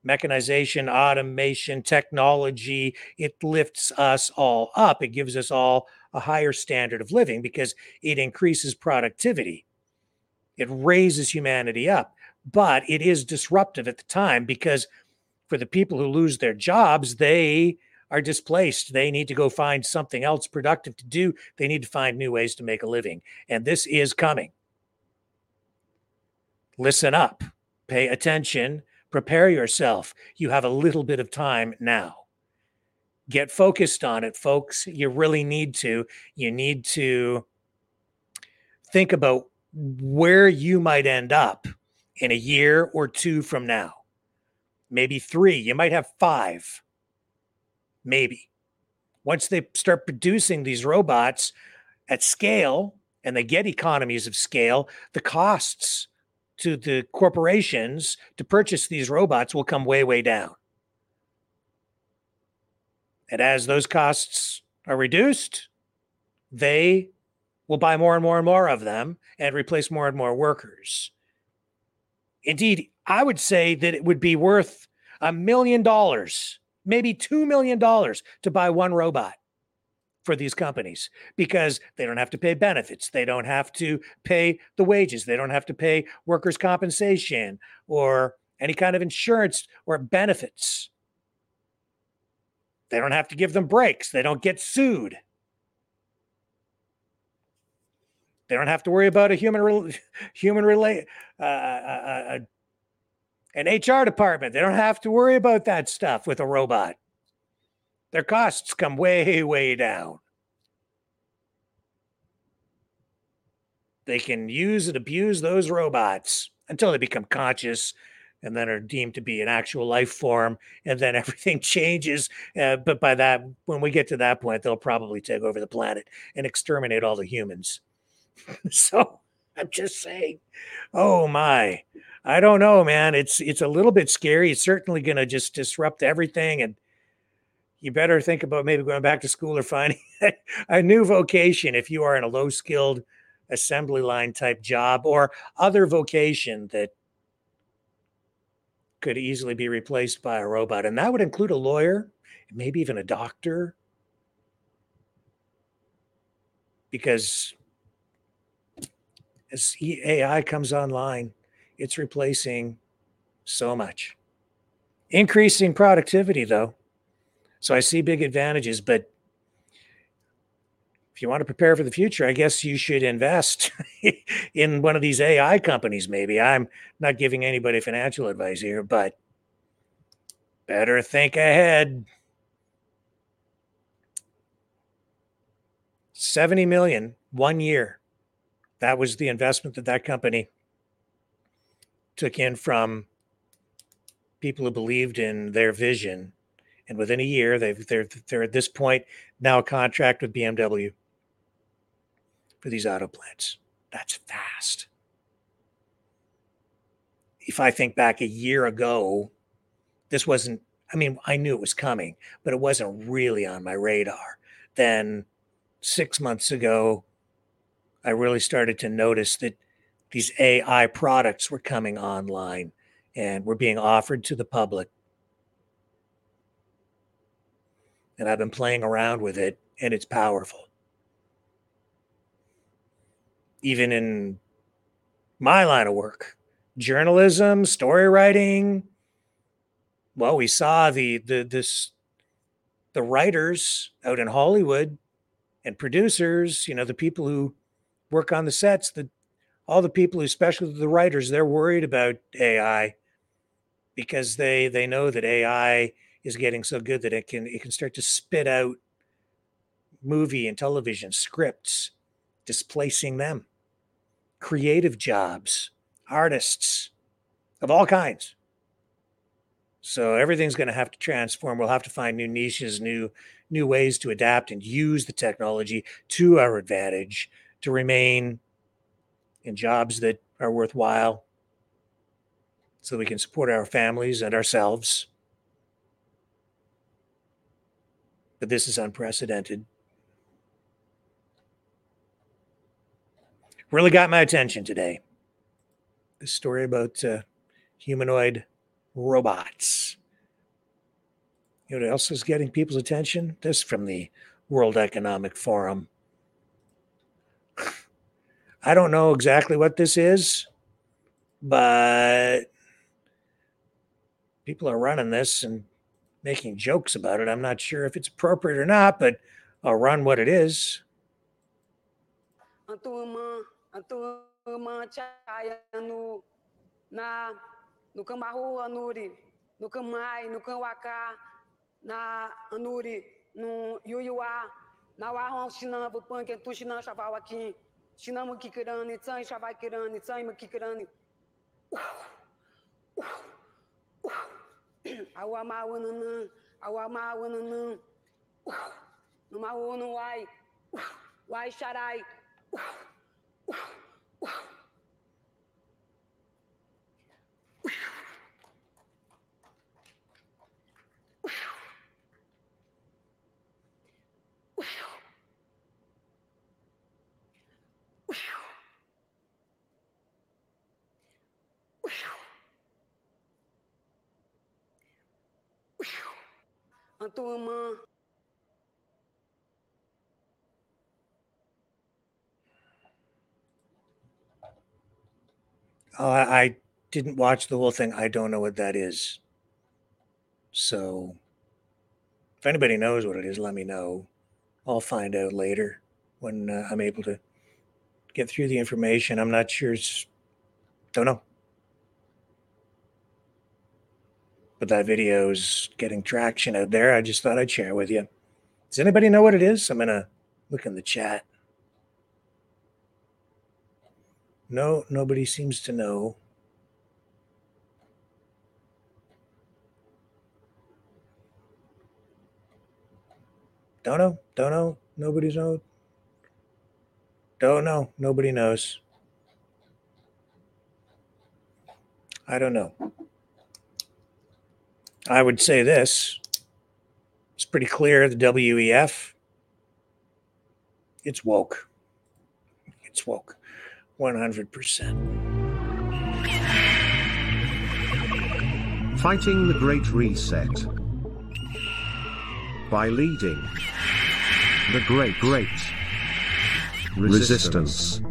mechanization, automation, technology, it lifts us all up. It gives us all a higher standard of living because it increases productivity. It raises humanity up. But it is disruptive at the time because for the people who lose their jobs, they are displaced. They need to go find something else productive to do. They need to find new ways to make a living. And this is coming. Listen up, pay attention, prepare yourself. You have a little bit of time now. Get focused on it, folks. You really need to. You need to think about where you might end up in a year or two from now. Maybe three, you might have five. Maybe. Once they start producing these robots at scale and they get economies of scale, the costs to the corporations to purchase these robots will come way, way down. And as those costs are reduced, they will buy more and more and more of them and replace more and more workers. Indeed, I would say that it would be worth a million dollars, maybe $2 million to buy one robot for these companies because they don't have to pay benefits. They don't have to pay the wages. They don't have to pay workers' compensation or any kind of insurance or benefits. They don't have to give them breaks. They don't get sued. They don't have to worry about a human human relate uh, uh, uh, an HR department. They don't have to worry about that stuff with a robot. Their costs come way way down. They can use and abuse those robots until they become conscious and then are deemed to be an actual life form and then everything changes uh, but by that when we get to that point they'll probably take over the planet and exterminate all the humans so I'm just saying, oh my, I don't know, man. It's it's a little bit scary. It's certainly going to just disrupt everything, and you better think about maybe going back to school or finding a new vocation if you are in a low skilled assembly line type job or other vocation that could easily be replaced by a robot, and that would include a lawyer, maybe even a doctor, because as AI comes online, it's replacing So much. Increasing productivity, though. So I see big advantages, but if you want to prepare for the future, I guess you should invest in one of these AI companies, maybe. I'm not giving anybody financial advice here, but better think ahead. 70 million one year. That was the investment that that company took in from people who believed in their vision. And within a year, they've, they're, they're at this point now a contract with BMW for these auto plants. That's fast. If I think back a year ago, this wasn't, I mean, I knew it was coming, but it wasn't really on my radar. Then six months ago, I really started to notice that these AI products were coming online and were being offered to the public. And I've been playing around with it, and it's powerful. Even in my line of work, journalism, story writing. Well, we saw the the this the writers out in Hollywood and producers, you know, the people who work on the sets, the all the people, especially the writers, they're worried about AI because they they know that AI is getting so good that it can it can start to spit out movie and television scripts, displacing them, creative jobs, artists of all kinds. So everything's going to have to transform. We'll have to find new niches, new new ways to adapt and use the technology to our advantage to remain in jobs that are worthwhile so we can support our families and ourselves. But this is unprecedented. Really got my attention today. This story about uh, humanoid robots. You know what else is getting people's attention? This from the World Economic Forum. I don't know exactly what this is, but people are running this and making jokes about it. I'm not sure if it's appropriate or not, but I'll run what it is. no cambarro anuri, no camai, no camwaka, na anuri, no yuyuá, na warron chinã, bupan que tu chinã chaval aqui, Shinama Kikirani, Tsan Shavai Kirani, Tsan Makikirani. Awamawananã, No Numawono Wai, Wai Sharai. Wow. Oh, I, didn't watch the whole thing. I don't know what that is. So if anybody knows what it is, let me know. I'll find out later when uh, I'm able to get through the information. I'm not sure. Don't know. But that video is getting traction out there. I just thought I'd share with you. Does anybody know what it is? I'm to look in the chat. No, nobody seems to know. Don't know. Don't know. Nobody's know. Don't know. Nobody knows. I don't know. I would say this. It's pretty clear the WEF. It's woke. It's woke. 100%. Fighting the Great Reset. By leading the Great Great Resistance.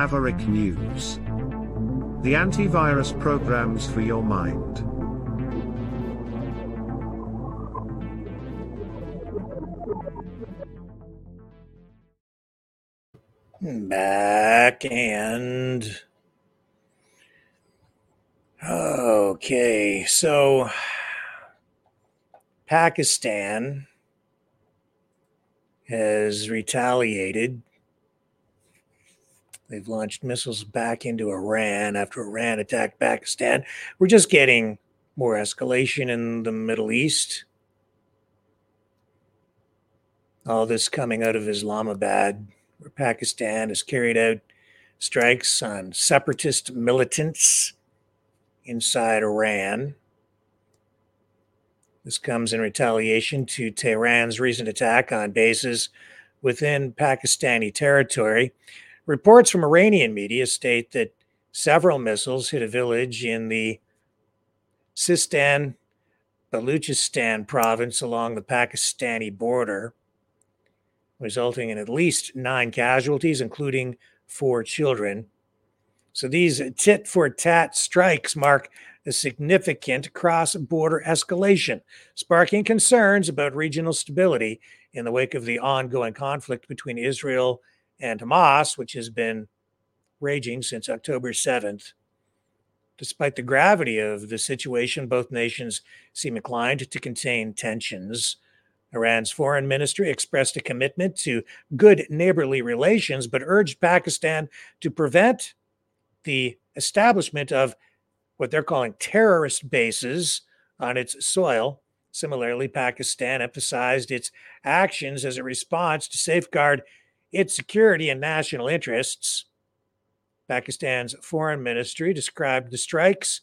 Maverick News. The antivirus programs for your mind. Back and. Okay, so Pakistan has retaliated. They've launched missiles back into Iran after Iran attacked Pakistan. We're just getting more escalation in the Middle East. All this coming out of Islamabad, where Pakistan has carried out strikes on separatist militants inside Iran. This comes in retaliation to Tehran's recent attack on bases within Pakistani territory. Reports from Iranian media state that several missiles hit a village in the Sistan Baluchistan province along the Pakistani border, resulting in at least nine casualties, including four children. So these tit for tat strikes mark a significant cross border escalation, sparking concerns about regional stability in the wake of the ongoing conflict between Israel and Hamas, which has been raging since October 7th. Despite the gravity of the situation, both nations seem inclined to contain tensions. Iran's foreign ministry expressed a commitment to good neighborly relations, but urged Pakistan to prevent the establishment of what they're calling terrorist bases on its soil. Similarly, Pakistan emphasized its actions as a response to safeguard its security and national interests. Pakistan's foreign ministry described the strikes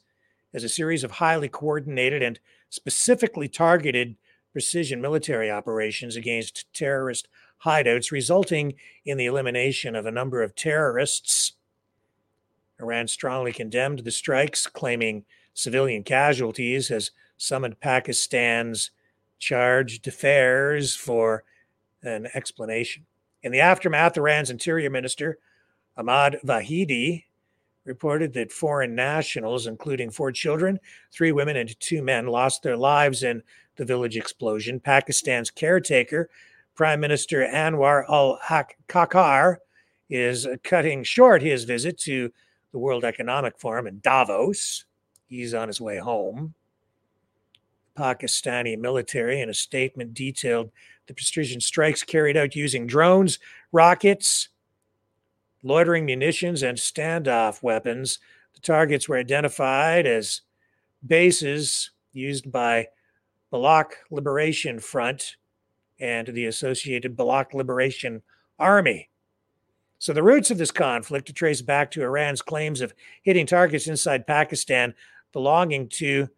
as a series of highly coordinated and specifically targeted precision military operations against terrorist hideouts, resulting in the elimination of a number of terrorists Iran strongly condemned the strikes, claiming civilian casualties, has summoned Pakistan's charge d'affaires for an explanation. In the aftermath, Iran's interior minister, Ahmad Vahidi, reported that foreign nationals, including four children, three women, and two men, lost their lives in the village explosion. Pakistan's caretaker, Prime Minister Anwar al Kakar, is cutting short his visit to the World Economic Forum in Davos. He's on his way home. Pakistani military in a statement detailed the precision strikes carried out using drones, rockets, loitering munitions, and standoff weapons. The targets were identified as bases used by Baloch Liberation Front and the associated Baloch Liberation Army. So the roots of this conflict are traced back to Iran's claims of hitting targets inside Pakistan belonging to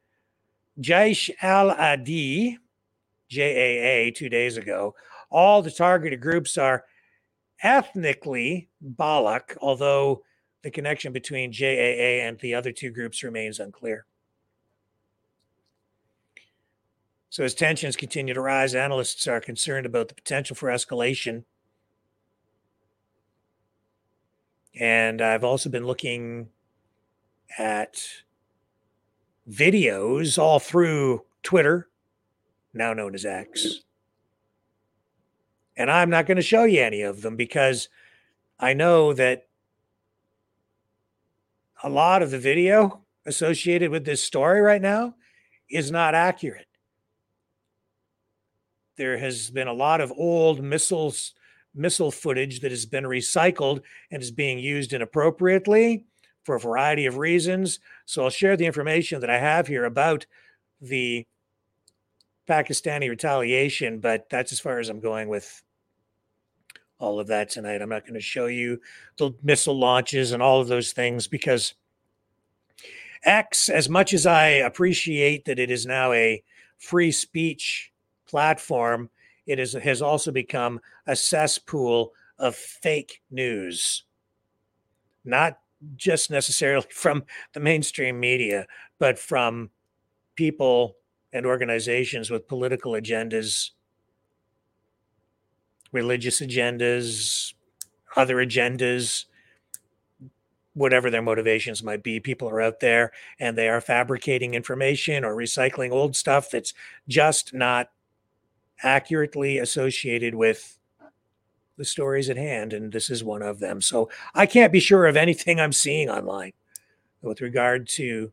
Jaish al-Adl, JAA, two days ago. All the targeted groups are ethnically Baloch, although the connection between JAA and the other two groups remains unclear. So, as tensions continue to rise, analysts are concerned about the potential for escalation And I've also been looking at videos all through Twitter, now known as X. And I'm not going to show you any of them because I know that a lot of the video associated with this story right now is not accurate. There has been a lot of old missiles missile footage that has been recycled and is being used inappropriately for a variety of reasons. So I'll share the information that I have here about the Pakistani retaliation, but that's as far as I'm going with all of that tonight. I'm not going to show you the missile launches and all of those things because X, as much as I appreciate that it is now a free speech platform, it is, has also become a cesspool of fake news, not just necessarily from the mainstream media, but from people and organizations with political agendas, religious agendas, other agendas. whatever their motivations might be. People are out there and they are fabricating information or recycling old stuff that's just not accurately associated with the stories at hand. And this is one of them. So I can't be sure of anything I'm seeing online with regard to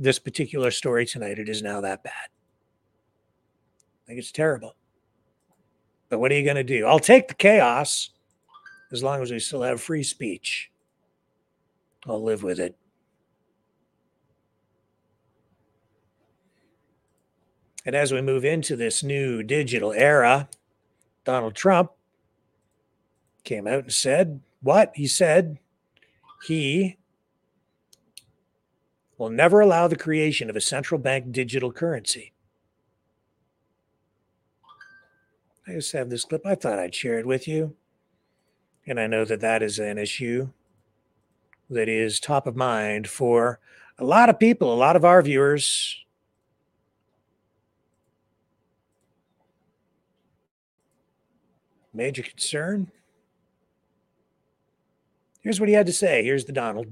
this particular story tonight. It is now that bad. I think it's terrible. But what are you going to do? I'll take the chaos as long as we still have free speech. I'll live with it. And as we move into this new digital era, Donald Trump came out and said what? He said he will never allow the creation of a central bank digital currency. I just have this clip. I thought I'd share it with you. And I know that that is an issue that is top of mind for a lot of people, a lot of our viewers. Major concern. Here's what he had to say. Here's the Donald.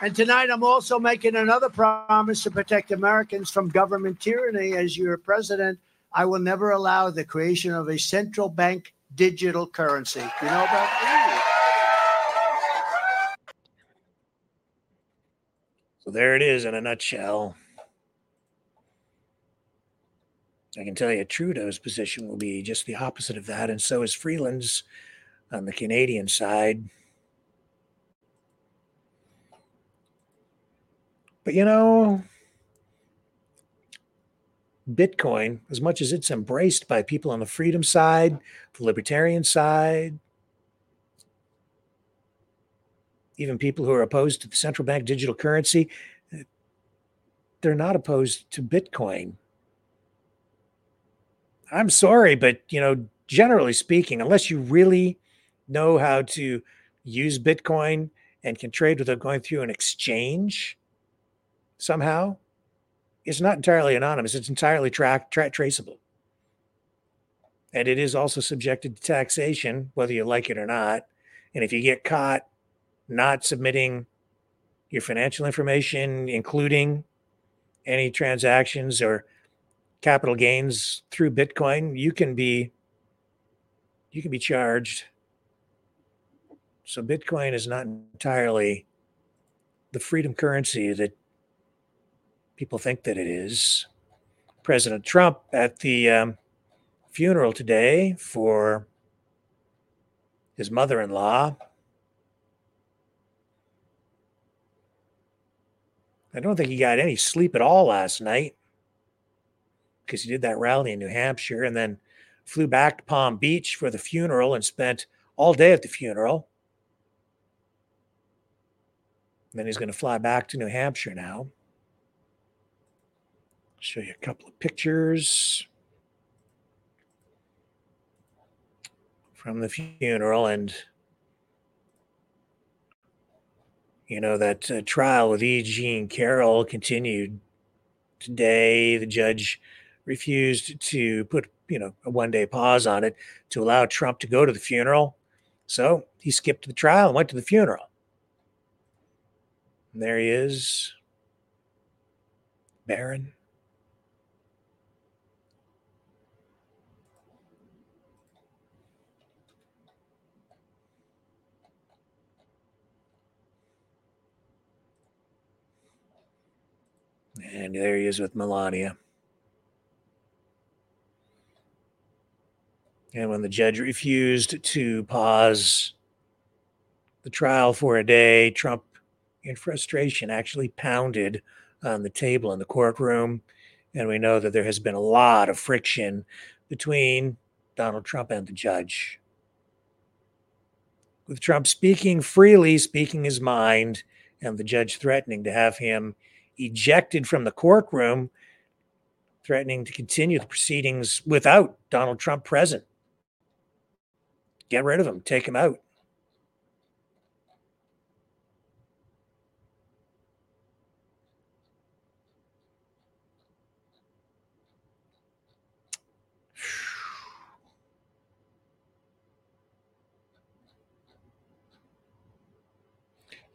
And tonight, I'm also making another promise to protect Americans from government tyranny. As your president, I will never allow the creation of a central bank digital currency. You know about that? So there it is in a nutshell. I can tell you Trudeau's position will be just the opposite of that, and so is Freeland's on the Canadian side. But you know, Bitcoin, as much as it's embraced by people on the freedom side, the libertarian side, even people who are opposed to the central bank digital currency, they're not opposed to Bitcoin. I'm sorry, but you know, generally speaking, unless you really know how to use Bitcoin and can trade without going through an exchange somehow, it's not entirely anonymous. It's entirely track, tra- traceable. And it is also subjected to taxation, whether you like it or not. And if you get caught not submitting your financial information, including any transactions or capital gains through Bitcoin, you can be you can be charged. So Bitcoin is not entirely the freedom currency that people think that it is. President Trump at the um, funeral today for his mother in law. I don't think he got any sleep at all last night because he did that rally in New Hampshire and then flew back to Palm Beach for the funeral and spent all day at the funeral. And then he's going to fly back to New Hampshire now. Show you a couple of pictures from the funeral and you know that uh, trial with E. Jean Carroll continued today. The judge refused to put you know a one day pause on it to allow Trump to go to the funeral. So he skipped the trial and went to the funeral. And there he is, Barron. And there he is with Melania. And when the judge refused to pause the trial for a day, Trump, in frustration, actually pounded on the table in the courtroom. And we know that there has been a lot of friction between Donald Trump and the judge. With Trump speaking freely, speaking his mind, and the judge threatening to have him ejected from the courtroom, threatening to continue the proceedings without Donald Trump present. Get rid of him, take him out.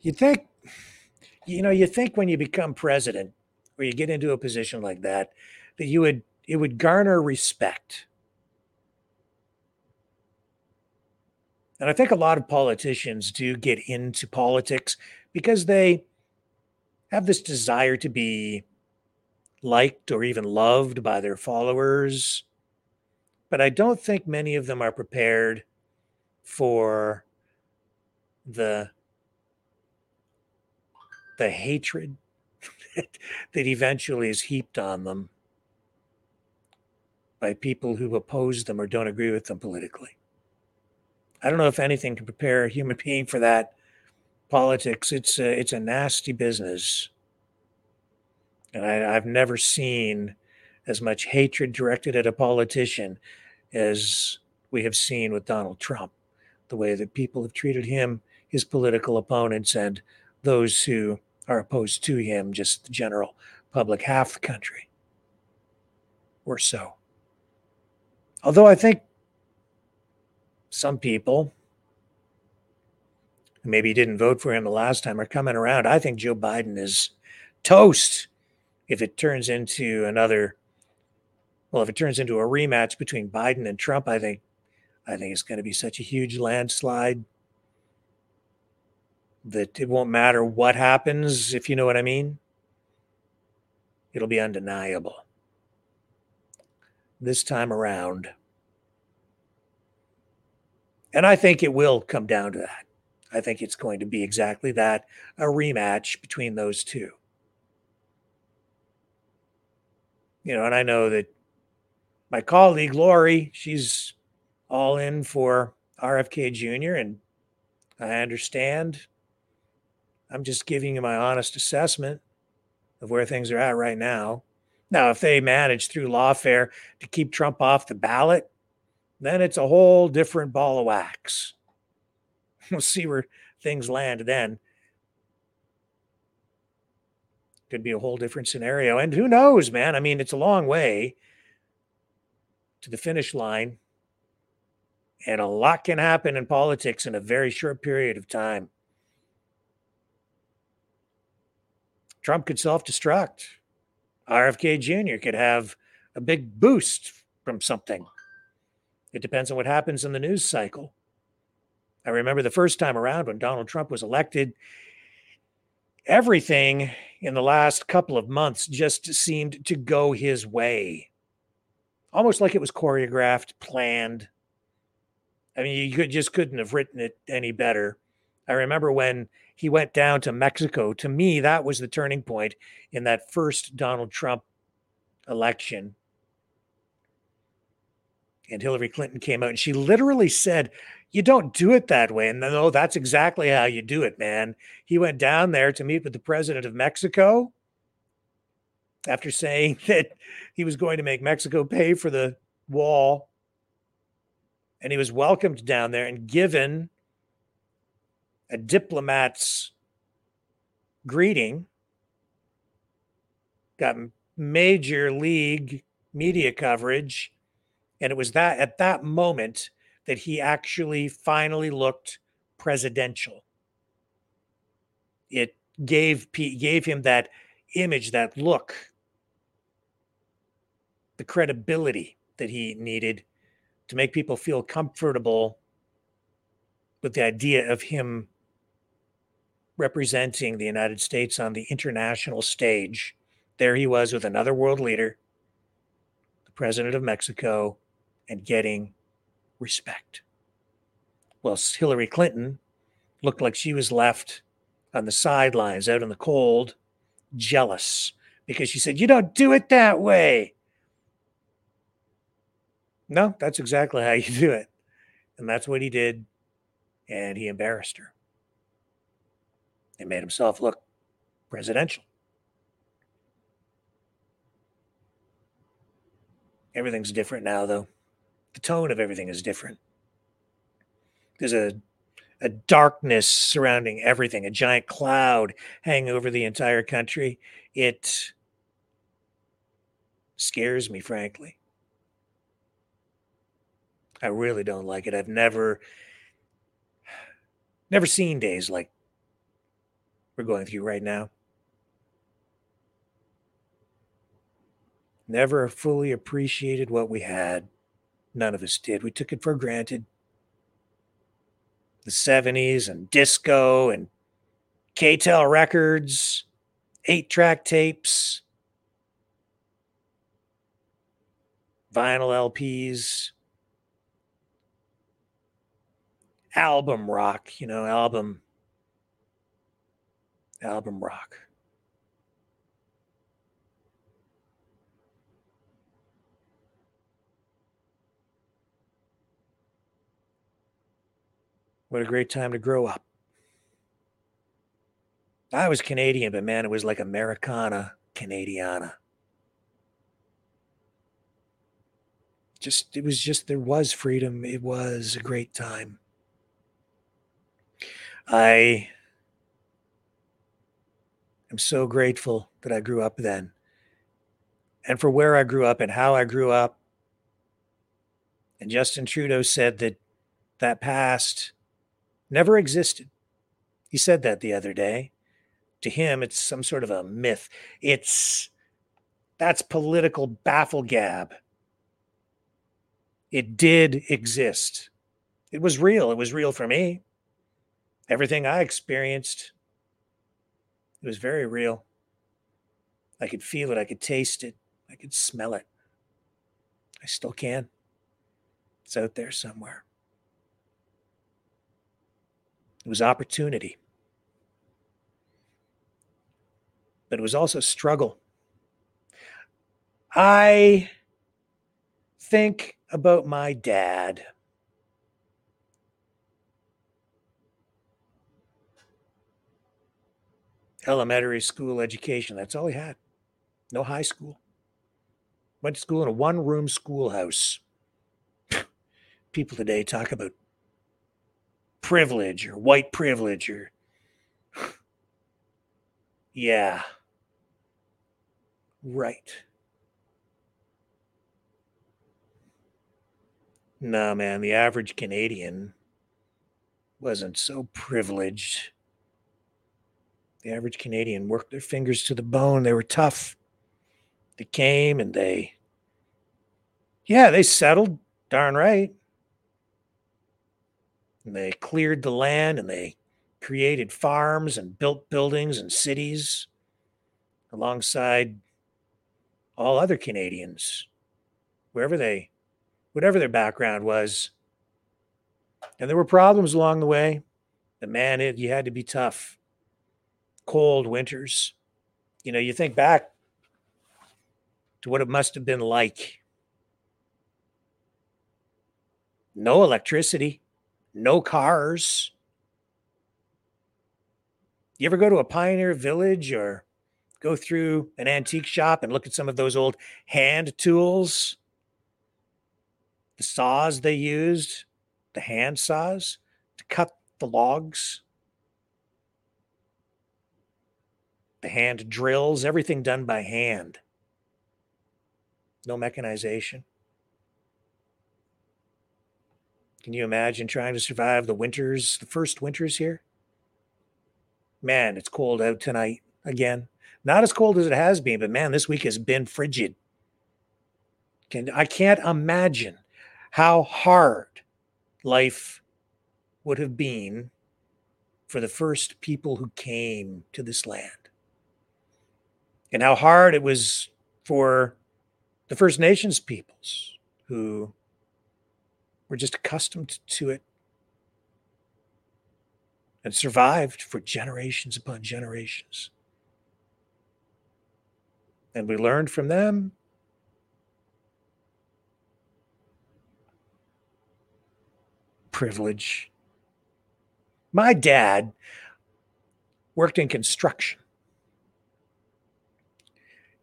You think, you know, you think when you become president or you get into a position like that, that you would it would garner respect. And I think a lot of politicians do get into politics because they have this desire to be liked or even loved by their followers. But I don't think many of them are prepared for the the hatred that eventually is heaped on them by people who oppose them or don't agree with them politically. I don't know if anything can prepare a human being for that. Politics, it's a, it's a nasty business. And I, I've never seen as much hatred directed at a politician as we have seen with Donald Trump. The way that people have treated him, his political opponents, and those who are opposed to him, just the general public, half the country or so. Although I think some people maybe didn't vote for him the last time are coming around. I think Joe Biden is toast if it turns into another well, if it turns into a rematch between Biden and Trump, I think I think it's going to be such a huge landslide that it won't matter what happens, if you know what I mean. It'll be undeniable. This time around, and I think it will come down to that. I think it's going to be exactly that a rematch between those two. You know, and I know that my colleague Lori, she's all in for RFK Jr., and I understand. I'm just giving you my honest assessment of where things are at right now. Now, if they manage through lawfare to keep Trump off the ballot, then it's a whole different ball of wax. We'll see where things land then. Could be a whole different scenario. And who knows, man? I mean, it's a long way to the finish line. And a lot can happen in politics in a very short period of time. Trump could self destruct. RFK Jr. could have a big boost from something. It depends on what happens in the news cycle. I remember the first time around when Donald Trump was elected, everything in the last couple of months just seemed to go his way. Almost like it was choreographed, planned. I mean, you could, just couldn't have written it any better. I remember when he went down to Mexico. To me, that was the turning point in that first Donald Trump election and Hillary Clinton came out and she literally said, You don't do it that way. And no, oh, that's exactly how you do it, man. He went down there to meet with the president of Mexico after saying that he was going to make Mexico pay for the wall. And he was welcomed down there and given a diplomat's greeting, got major league media coverage and it was that at that moment that he actually finally looked presidential. It gave gave him that image, that look, the credibility that he needed to make people feel comfortable with the idea of him representing the United States on the international stage. There he was with another world leader, the president of Mexico, and getting respect. Well, Hillary Clinton looked like she was left on the sidelines out in the cold, jealous because she said, You don't do it that way. No, that's exactly how you do it. And that's what he did. And he embarrassed her. He made himself look presidential. Everything's different now, though the tone of everything is different. There's a a darkness surrounding everything, a giant cloud hanging over the entire country. It scares me, frankly. I really don't like it. I've never never seen days like we're going through right now. Never fully appreciated what we had. None of us did. We took it for granted. The 70s and disco and K-tel records, eight track tapes, vinyl LPs, album rock, you know, album album rock. What a great time to grow up. I was Canadian, but man, it was like Americana Canadiana. Just, it was just, there was freedom. It was a great time. I am so grateful that I grew up then and for where I grew up and how I grew up. And Justin Trudeau said that that past never existed. He said that the other day. To him, it's some sort of a myth. It's that's political baffle gab. It did exist. It was real. It was real for me. Everything I experienced, it was very real. I could feel it. I could taste it. I could smell it. I still can. It's out there somewhere. It was opportunity. But it was also struggle. I think about my dad. Elementary school education. That's all he had. No high school. Went to school in a one room schoolhouse. People today talk about privilege or white privilege or yeah right no man the average canadian wasn't so privileged the average canadian worked their fingers to the bone they were tough they came and they yeah they settled darn right and they cleared the land and they created farms and built buildings and cities alongside all other Canadians, wherever they, whatever their background was. And there were problems along the way. The man, it, you had to be tough. Cold winters. You know, you think back to what it must have been like. No electricity no cars. You ever go to a pioneer village or go through an antique shop and look at some of those old hand tools? The saws they used, the hand saws to cut the logs, the hand drills, everything done by hand. No mechanization. Can you imagine trying to survive the winters, the first winters here? Man, it's cold out tonight again. Not as cold as it has been, but man, this week has been frigid. Can I can't imagine how hard life would have been for the first people who came to this land. And how hard it was for the First Nations peoples who we're just accustomed to it and survived for generations upon generations. And we learned from them. Privilege. My dad worked in construction.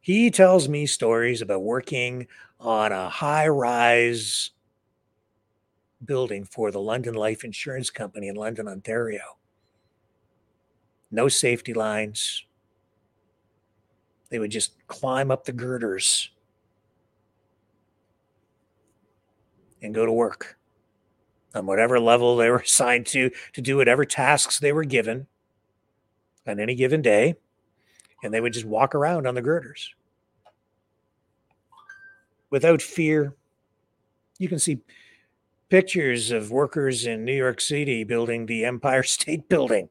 He tells me stories about working on a high rise building for the London Life Insurance Company in London, Ontario. No safety lines. They would just climb up the girders and go to work on whatever level they were assigned to, to do whatever tasks they were given on any given day, and they would just walk around on the girders without fear. You can see pictures of workers in New York City building the Empire State Building,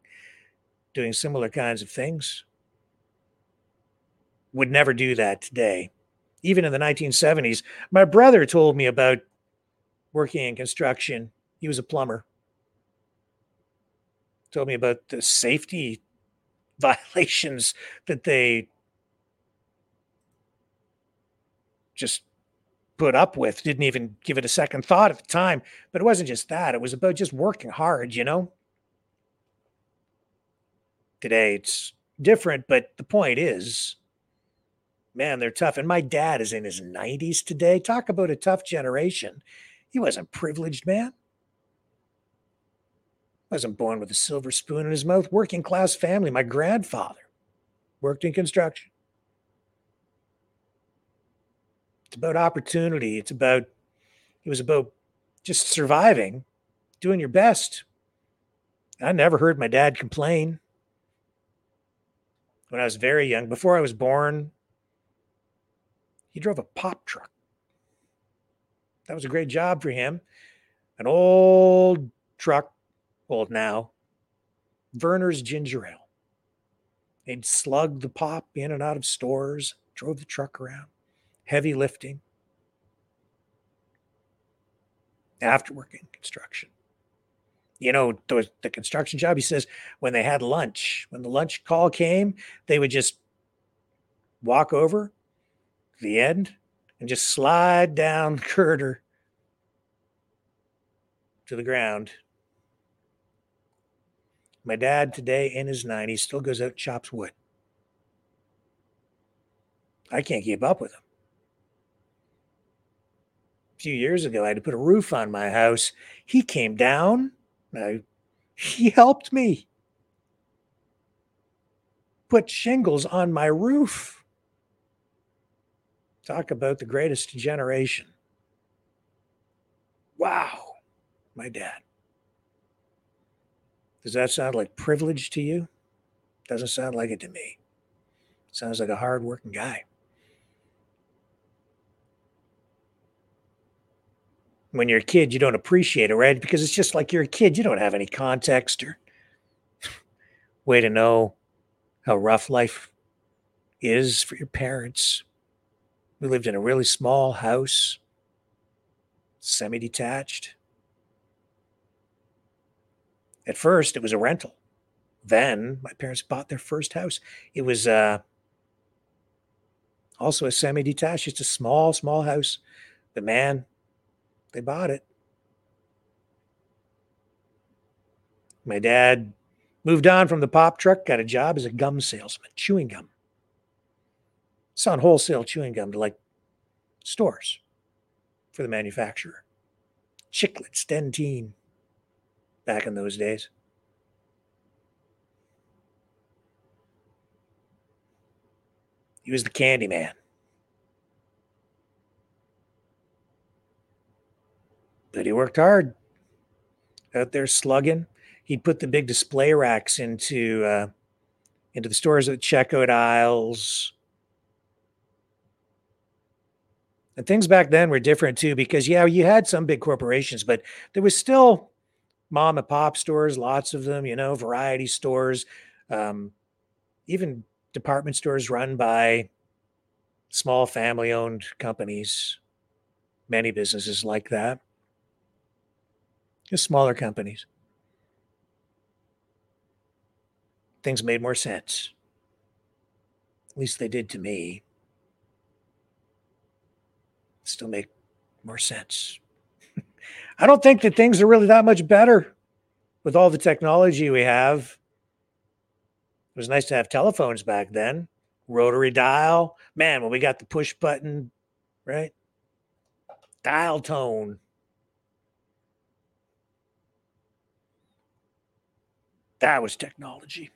doing similar kinds of things. Would never do that today. Even in the 1970s, my brother told me about working in construction. He was a plumber. Told me about the safety violations that they just put up with. Didn't even give it a second thought at the time. But it wasn't just that, it was about just working hard, you know? Today it's different, but the point is, man, they're tough. And my dad is in his 90s today. Talk about a tough generation. He wasn't privileged, man. Wasn't born with a silver spoon in his mouth. Working class family. My grandfather worked in construction. It's about opportunity. It's about, it was about just surviving, doing your best. I never heard my dad complain when I was very young. Before I was born, he drove a pop truck. That was a great job for him. An old truck, old now, Vernors ginger ale. He'd slug the pop in and out of stores, drove the truck around, heavy lifting. After working construction. You know, the, the construction job, he says, when they had lunch, when the lunch call came, they would just walk over the end and just slide down the girder to the ground. My dad today in his 90s still goes out and chops wood. I can't keep up with him. A few years ago, I had to put a roof on my house. He came down. I, he helped me put shingles on my roof. Talk about the greatest generation. Wow, my dad. Does that sound like privilege to you? Doesn't sound like it to me. Sounds like a hardworking guy. When you're a kid, you don't appreciate it, right? Because it's just like you're a kid. You don't have any context or way to know how rough life is for your parents. We lived in a really small house, semi detached. At first, it was a rental. Then my parents bought their first house. It was uh, also a semi detached, just a small, small house. The man, they bought it. My dad moved on from the pop truck, got a job as a gum salesman, chewing gum selling wholesale chewing gum to like stores for the manufacturer. Chiclet, Dentyne, back in those days. He was the candy man. But he worked hard out there slugging. He'd put the big display racks into uh, into the stores at the checkout aisles, And things back then were different too, because yeah, you had some big corporations, but there was still mom and pop stores, lots of them, you know, variety stores, um, even department stores run by small family owned companies, many businesses like that, just smaller companies. Things made more sense. At least they did to me still make more sense. I don't think that things are really that much better with all the technology we have. It was nice to have telephones back then, rotary dial. Man, when we got the push button, right? Dial tone. That was technology.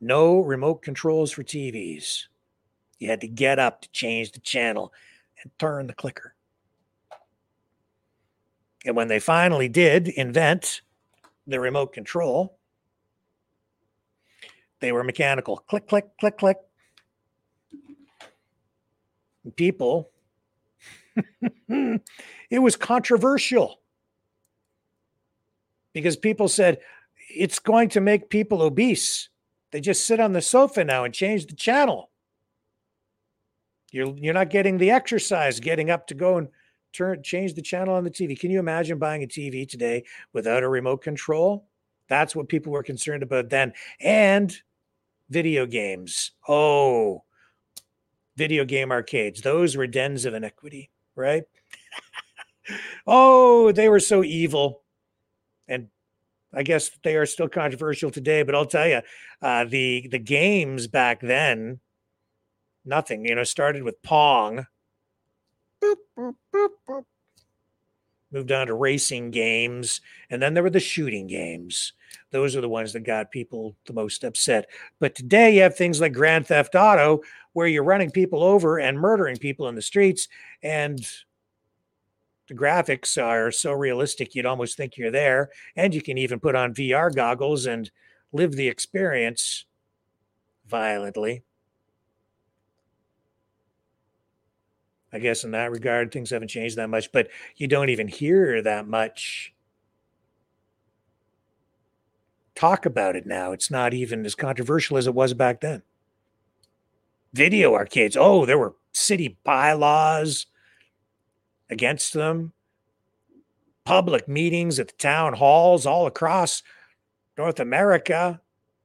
No remote controls for TVs. You had to get up to change the channel and turn the clicker. And when they finally did invent the remote control. They were mechanical. Click, click, click, click. People, it was controversial because people said it's going to make people obese. They just sit on the sofa now and change the channel. You're you're not getting the exercise getting up to go and turn change the channel on the TV. Can you imagine buying a TV today without a remote control? That's what people were concerned about then. And video games. Oh, video game arcades. Those were dens of iniquity, right? oh, they were so evil. And I guess they are still controversial today, but I'll tell you, uh, the the games back then, nothing. You know, started with Pong, boop, boop, boop, moved on to racing games, and then there were the shooting games. Those are the ones that got people the most upset. But today you have things like Grand Theft Auto, where you're running people over and murdering people in the streets, and the graphics are so realistic you'd almost think you're there. And you can even put on VR goggles and live the experience violently. I guess in that regard, things haven't changed that much, but you don't even hear that much talk about it now. It's not even as controversial as it was back then. Video arcades. Oh, there were city bylaws against them, public meetings at the town halls all across North America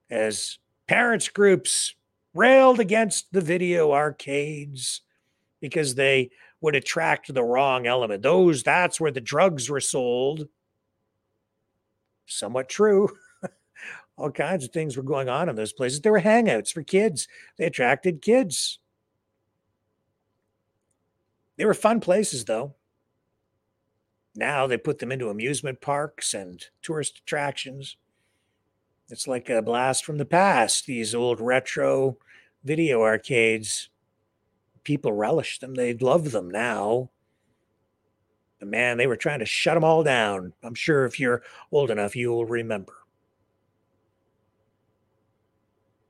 as parents groups railed against the video arcades because they would attract the wrong element. Those, that's where the drugs were sold. Somewhat true. All kinds of things were going on in those places. There were hangouts for kids, they attracted kids. They were fun places, though. Now they put them into amusement parks and tourist attractions. It's like a blast from the past, these old retro video arcades. People relish them, they love them now. But man, they were trying to shut them all down. I'm sure if you're old enough, you will remember.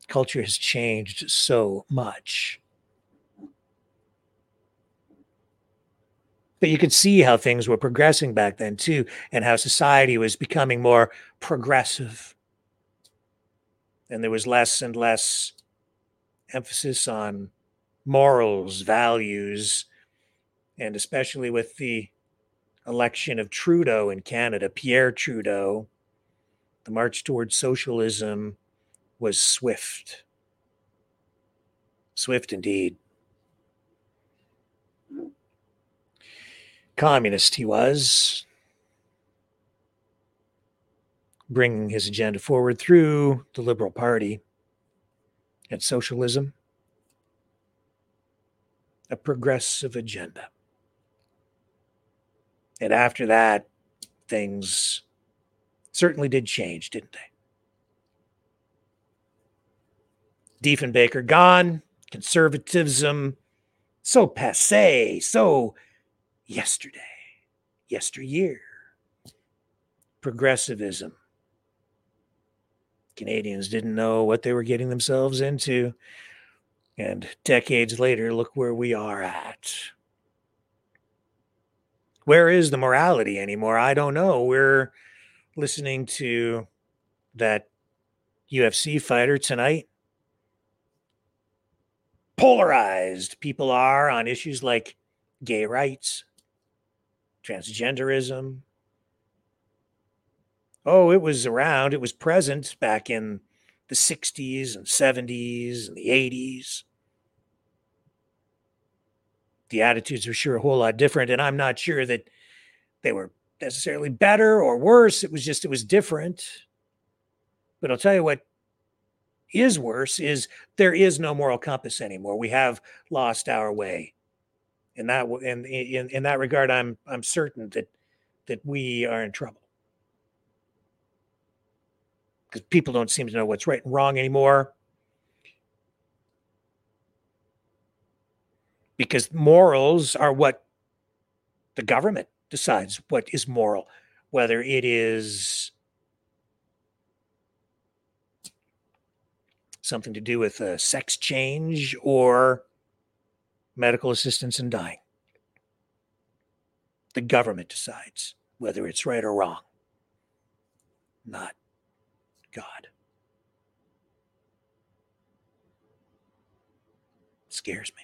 Culture has changed so much. but you could see how things were progressing back then too and how society was becoming more progressive and there was less and less emphasis on morals values and especially with the election of Trudeau in Canada Pierre Trudeau the march towards socialism was swift. Swift indeed. Communist he was, bringing his agenda forward through the Liberal Party and socialism, a progressive agenda. And after that, things certainly did change, didn't they? Diefenbaker gone, conservatism so passe, so yesterday, yesteryear, progressivism. Canadians didn't know what they were getting themselves into. And decades later, look where we are at. Where is the morality anymore? I don't know. We're listening to that UFC fighter tonight. Polarized people are on issues like gay rights, transgenderism. Oh, it was around, it was present back in the 60s and 70s and the 80s. The attitudes were sure a whole lot different, and I'm not sure that they were necessarily better or worse. It was just, it was different. But I'll tell you what is worse is there is no moral compass anymore. We have lost our way in that in, in in that regard i'm i'm certain that that we are in trouble because people don't seem to know what's right and wrong anymore. Because morals are what the government decides what is moral, whether it is something to do with a sex change or medical assistance in dying. The government decides whether it's right or wrong, not God. scares me.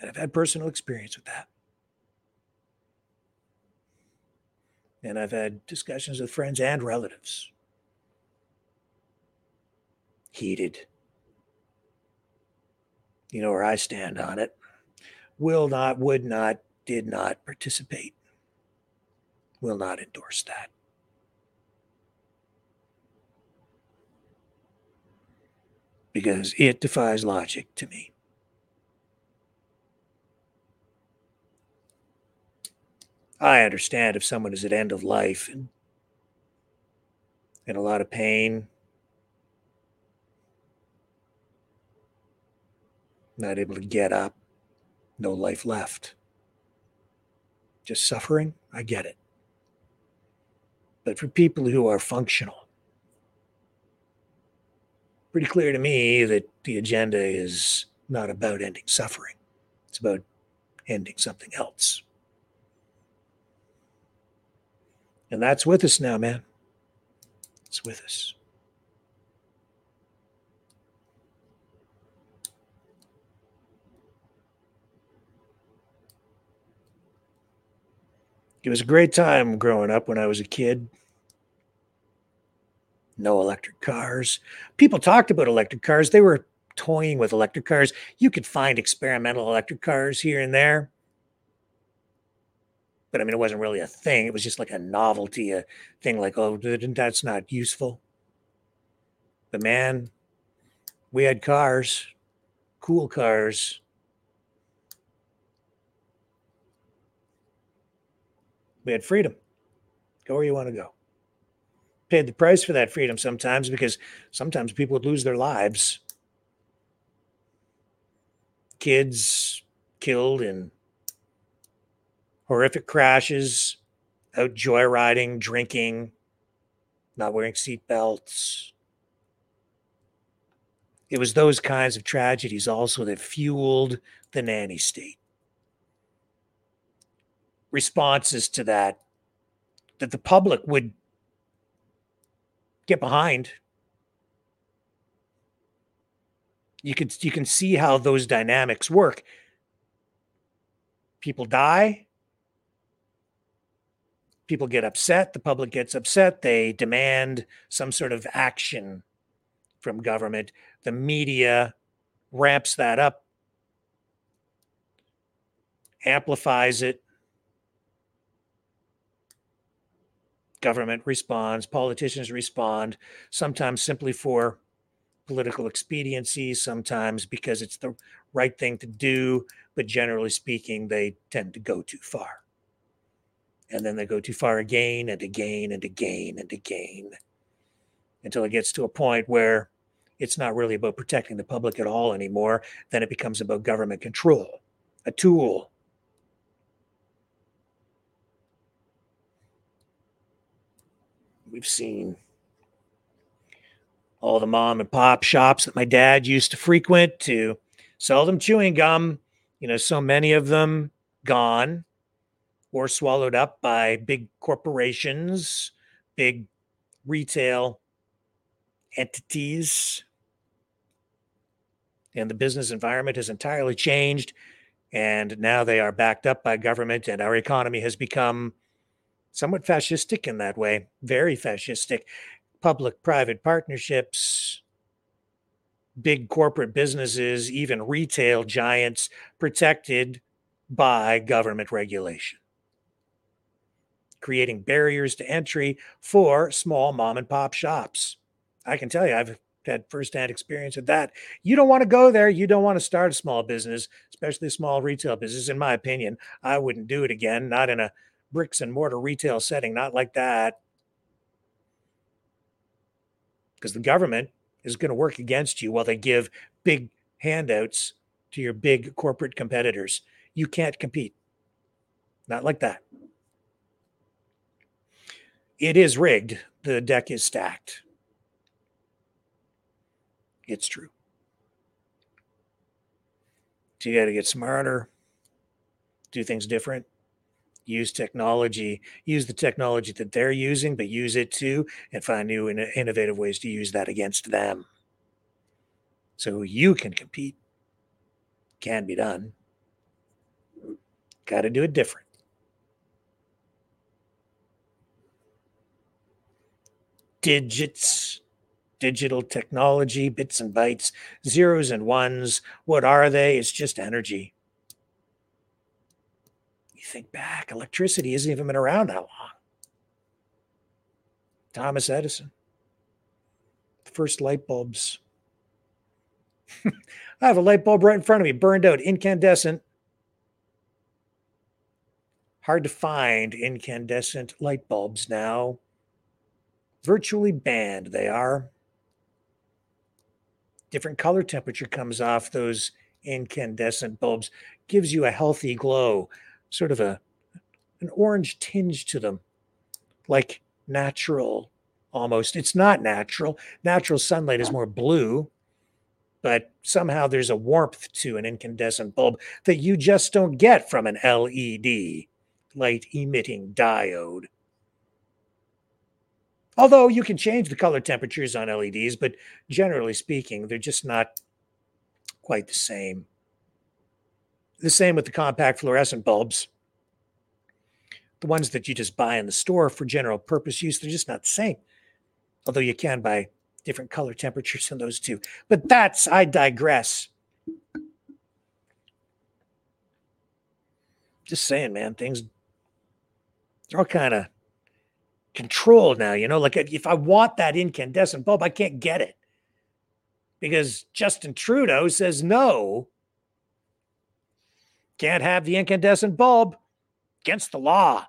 And I've had personal experience with that. And I've had discussions with friends and relatives. Heated. You know where I stand on it. Will not, would not, did not participate. Will not endorse that. Because it defies logic to me. I understand if someone is at end of life and in a lot of pain, not able to get up, no life left, just suffering. I get it. But for people who are functional, pretty clear to me that the agenda is not about ending suffering. It's about ending something else. And that's with us now, man. It's with us. It was a great time growing up when I was a kid. No electric cars. People talked about electric cars. They were toying with electric cars. You could find experimental electric cars here and there but I mean, it wasn't really a thing. It was just like a novelty, a thing like, oh, that's not useful. But man, we had cars, cool cars. We had freedom. Go where you want to go. Paid the price for that freedom sometimes because sometimes people would lose their lives. Kids killed in horrific crashes, out joyriding, drinking, not wearing seatbelts. It was those kinds of tragedies also that fueled the nanny state. Responses to that, that the public would get behind. You could you can see how those dynamics work. People die, people get upset, the public gets upset, they demand some sort of action from government. The media ramps that up, amplifies it. Government responds, politicians respond, sometimes simply for political expediency, sometimes because it's the right thing to do, but generally speaking, they tend to go too far and then they go too far again and again and again and again until it gets to a point where it's not really about protecting the public at all anymore. Then it becomes about government control, a tool. We've seen all the mom and pop shops that my dad used to frequent to sell them chewing gum. You know, so many of them gone or swallowed up by big corporations, big retail entities. And the business environment has entirely changed. And now they are backed up by government, and our economy has become somewhat fascistic in that way, very fascistic. Public private partnerships, big corporate businesses, even retail giants protected by government regulation creating barriers to entry for small mom and pop shops. I can tell you, I've had firsthand experience with that. You don't want to go there. You don't want to start a small business, especially a small retail business. In my opinion, I wouldn't do it again, not in a bricks and mortar retail setting, not like that. Because the government is going to work against you while they give big handouts to your big corporate competitors. You can't compete. Not like that it is rigged. The deck is stacked. It's true. So you got to get smarter, do things different, use technology, use the technology that they're using, but use it too, and find new and innovative ways to use that against them. So you can compete. Can be done. Got to do it different. Digits, digital technology, bits and bytes, zeros and ones. What are they? It's just energy. Think back, electricity hasn't even been around that long. Thomas Edison, the first light bulbs. I have a light bulb right in front of me, burned out, incandescent. Hard to find incandescent light bulbs now. Virtually banned, they are. Different color temperature comes off those incandescent bulbs, gives you a healthy glow, sort of a an orange tinge to them, like natural almost. It's not natural. Natural sunlight is more blue but somehow there's a warmth to an incandescent bulb that you just don't get from an LED, light emitting diode. Although you can change the color temperatures on LEDs, but generally speaking, they're just not quite the same. The same with the compact fluorescent bulbs. The ones that you just buy in the store for general purpose use, they're just not the same. Although you can buy different color temperatures in those two. But that's, I digress. Just saying, man, things they're all kind of controlled now. You know, like if I want that incandescent bulb, I can't get it because Justin Trudeau says no. Can't have the incandescent bulb against the law.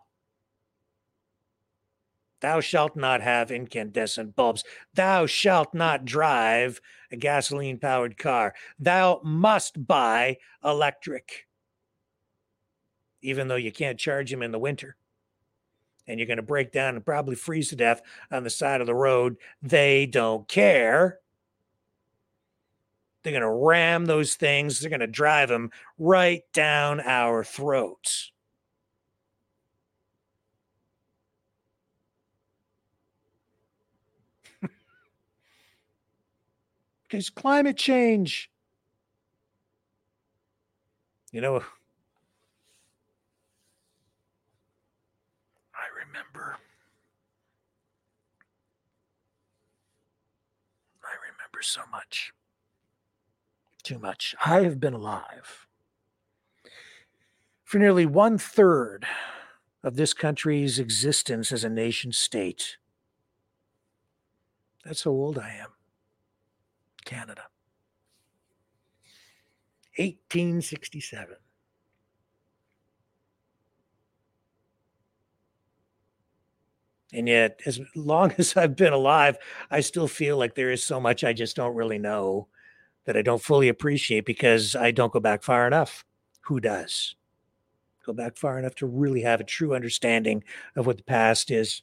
Thou shalt not have incandescent bulbs. Thou shalt not drive a gasoline powered car. Thou must buy electric, even though you can't charge them in the winter. And you're going to break down and probably freeze to death on the side of the road. They don't care. They're going to ram those things, they're going to drive them right down our throats. because climate change. You know, I remember. I remember so much. Too much. I have been alive for nearly one third of this country's existence as a nation state. That's how old I am. Canada. 1867. And yet, as long as I've been alive, I still feel like there is so much I just don't really know that I don't fully appreciate because I don't go back far enough. Who does? Go back far enough to really have a true understanding of what the past is.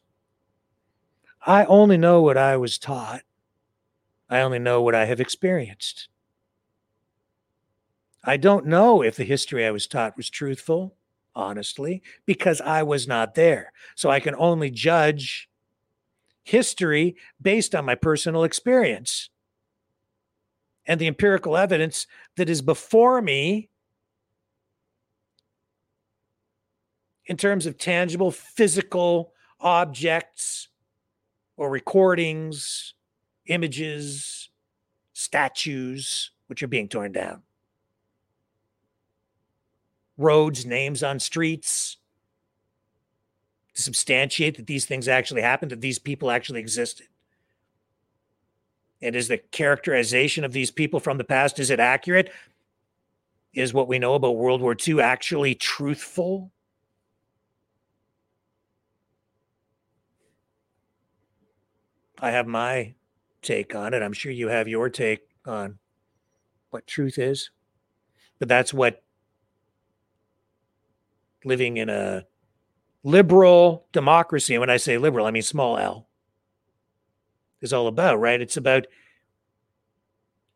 I only know what I was taught. I only know what I have experienced. I don't know if the history I was taught was truthful, honestly, because I was not there. So I can only judge history based on my personal experience and the empirical evidence that is before me in terms of tangible physical objects or recordings images, statues, which are being torn down, roads, names on streets to substantiate that these things actually happened, that these people actually existed. And is the characterization of these people from the past is it accurate? Is what we know about World War II actually truthful? I have my take on it. I'm sure you have your take on what truth is, but that's what living in a liberal democracy, and when I say liberal, I mean small l, is all about, right? It's about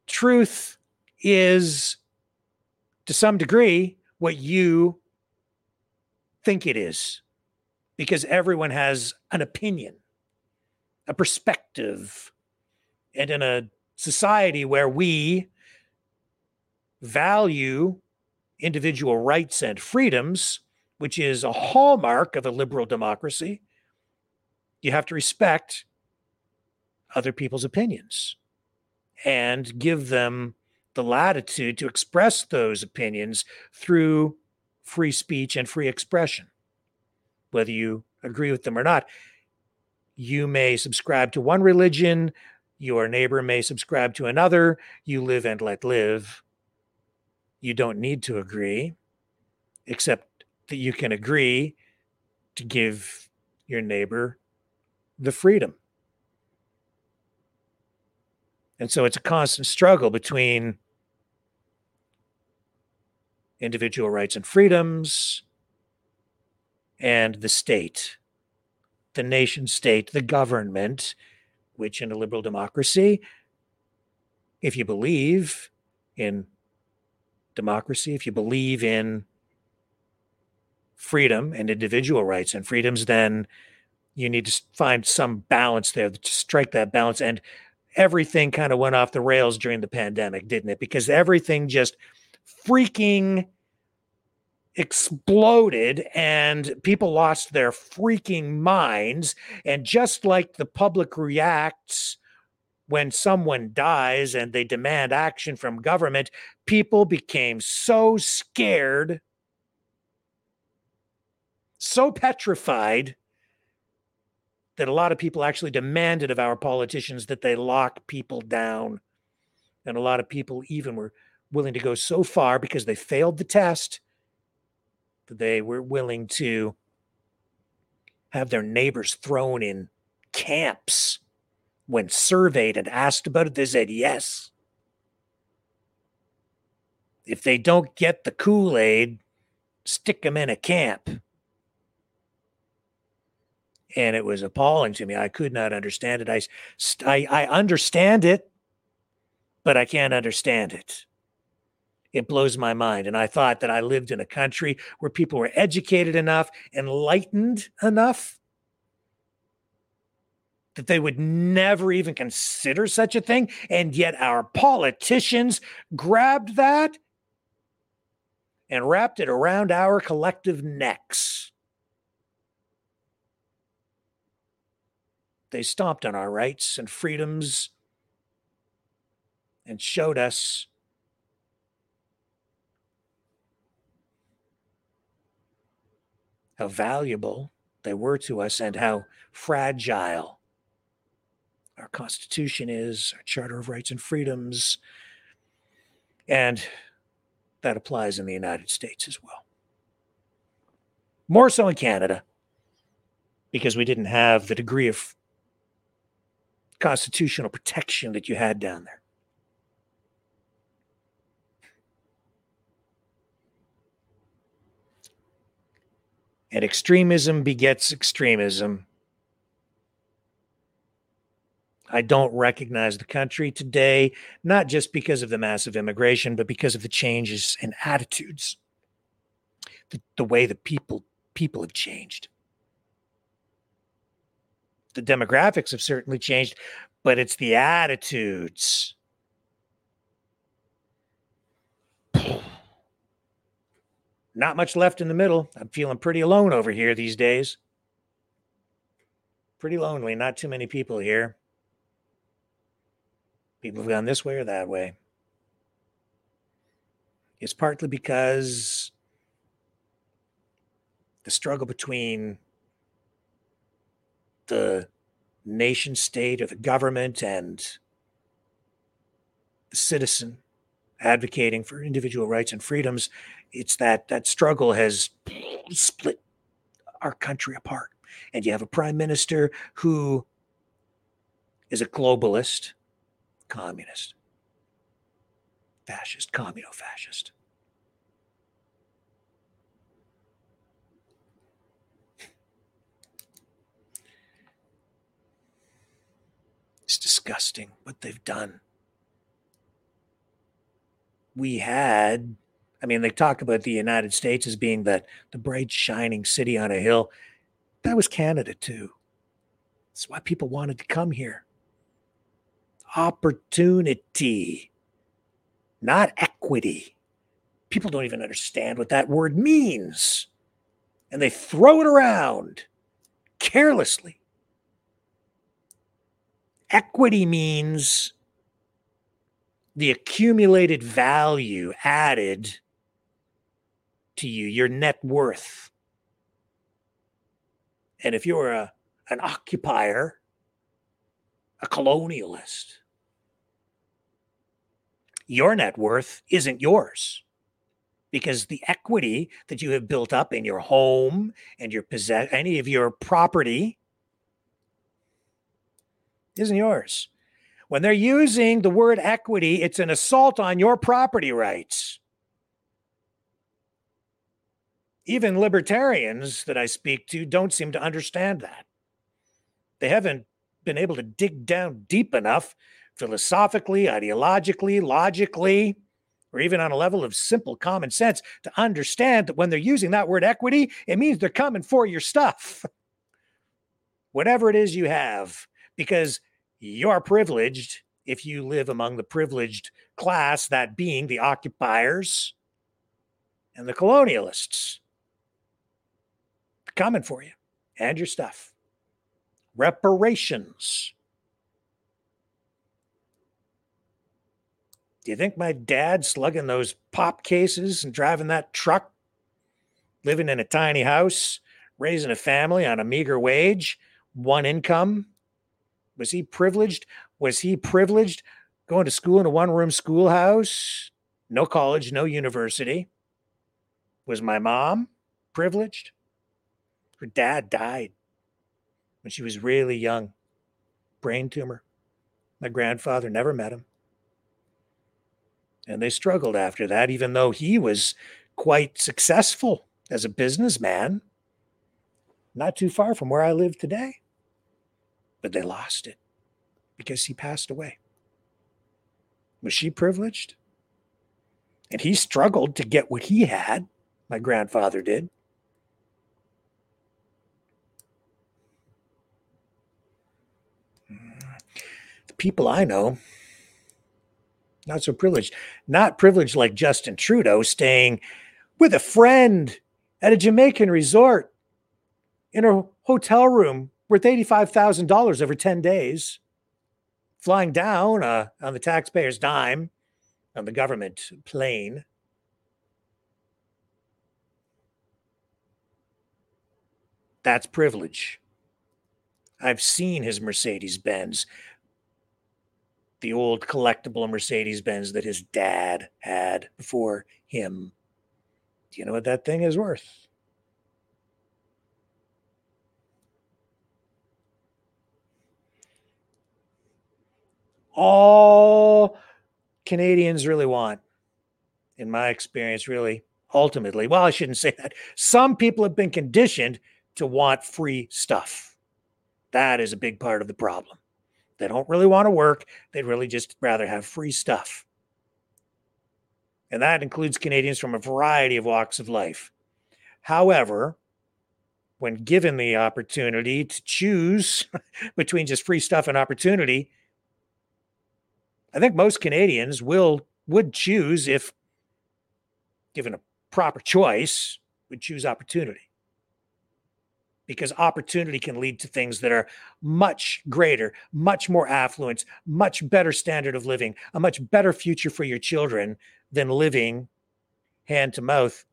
truth is to some degree what you think it is because everyone has an opinion, a perspective. And in a society where we value individual rights and freedoms, which is a hallmark of a liberal democracy, you have to respect other people's opinions and give them the latitude to express those opinions through free speech and free expression, whether you agree with them or not. You may subscribe to one religion, your neighbor may subscribe to another. You live and let live. You don't need to agree, except that you can agree to give your neighbor the freedom. And so it's a constant struggle between individual rights and freedoms and the state, the nation state, the government, which in a liberal democracy, if you believe in democracy, if you believe in freedom and individual rights and freedoms, then you need to find some balance there to strike that balance. And everything kind of went off the rails during the pandemic, didn't it? Because everything just freaking exploded and people lost their freaking minds. And just like the public reacts when someone dies and they demand action from government, people became so scared, so petrified that a lot of people actually demanded of our politicians that they lock people down. And a lot of people even were willing to go so far because they failed the test that they were willing to have their neighbors thrown in camps when surveyed and asked about it. They said yes. If they don't get the kool-aid stick them in a camp and it was appalling to me i could not understand it i i, I understand it but i can't understand it it blows my mind. And I thought that I lived in a country where people were educated enough, enlightened enough that they would never even consider such a thing. And yet our politicians grabbed that and wrapped it around our collective necks. They stomped on our rights and freedoms and showed us how valuable they were to us and how fragile our Constitution is, our Charter of Rights and Freedoms. And that applies in the United States as well. More so in Canada, because we didn't have the degree of constitutional protection that you had down there. and extremism begets extremism. I don't recognize the country today, not just because of the massive immigration, but because of the changes in attitudes, the, the way the people people have changed. The demographics have certainly changed, but it's the attitudes. Not much left in the middle. I'm feeling pretty alone over here these days. Pretty lonely. Not too many people here. People have gone this way or that way. It's partly because the struggle between the nation state or the government and the citizen advocating for individual rights and freedoms it's that that struggle has split our country apart. And you have a prime minister who is a globalist communist fascist communo-fascist it's disgusting what they've done we had I mean, they talk about the United States as being the, the bright, shining city on a hill. That was Canada too. That's why people wanted to come here. Opportunity, not equity. People don't even understand what that word means. And they throw it around carelessly. Equity means the accumulated value added to you, your net worth. And if you're a, an occupier, a colonialist, your net worth isn't yours because the equity that you have built up in your home and your possess any of your property isn't yours. When they're using the word equity, it's an assault on your property rights. Even libertarians that I speak to don't seem to understand that. They haven't been able to dig down deep enough philosophically, ideologically, logically, or even on a level of simple common sense to understand that when they're using that word equity, it means they're coming for your stuff. Whatever it is you have, because you're privileged if you live among the privileged class, that being the occupiers and the colonialists. Coming for you and your stuff. Reparations. Do you think my dad slugging those pop cases and driving that truck, living in a tiny house, raising a family on a meager wage, one income, was he privileged? Was he privileged going to school in a one room schoolhouse? No college, no university. Was my mom privileged? Her dad died when she was really young, brain tumor. My grandfather never met him. And they struggled after that, even though he was quite successful as a businessman, not too far from where I live today but they lost it because he passed away. Was she privileged? And he struggled to get what he had. My grandfather did. The people I know, not so privileged. Not privileged like Justin Trudeau staying with a friend at a Jamaican resort in a hotel room worth $85,000 over 10 days, flying down uh, on the taxpayer's dime on the government plane. That's privilege. I've seen his Mercedes Benz, the old collectible Mercedes Benz that his dad had before him. Do you know what that thing is worth? All Canadians really want, in my experience, really ultimately. Well, I shouldn't say that. Some people have been conditioned to want free stuff. That is a big part of the problem. They don't really want to work, they'd really just rather have free stuff. And that includes Canadians from a variety of walks of life. However, when given the opportunity to choose between just free stuff and opportunity, I think most Canadians will would choose if given a proper choice, would choose opportunity. Because opportunity can lead to things that are much greater, much more affluence, much better standard of living, a much better future for your children than living hand to mouth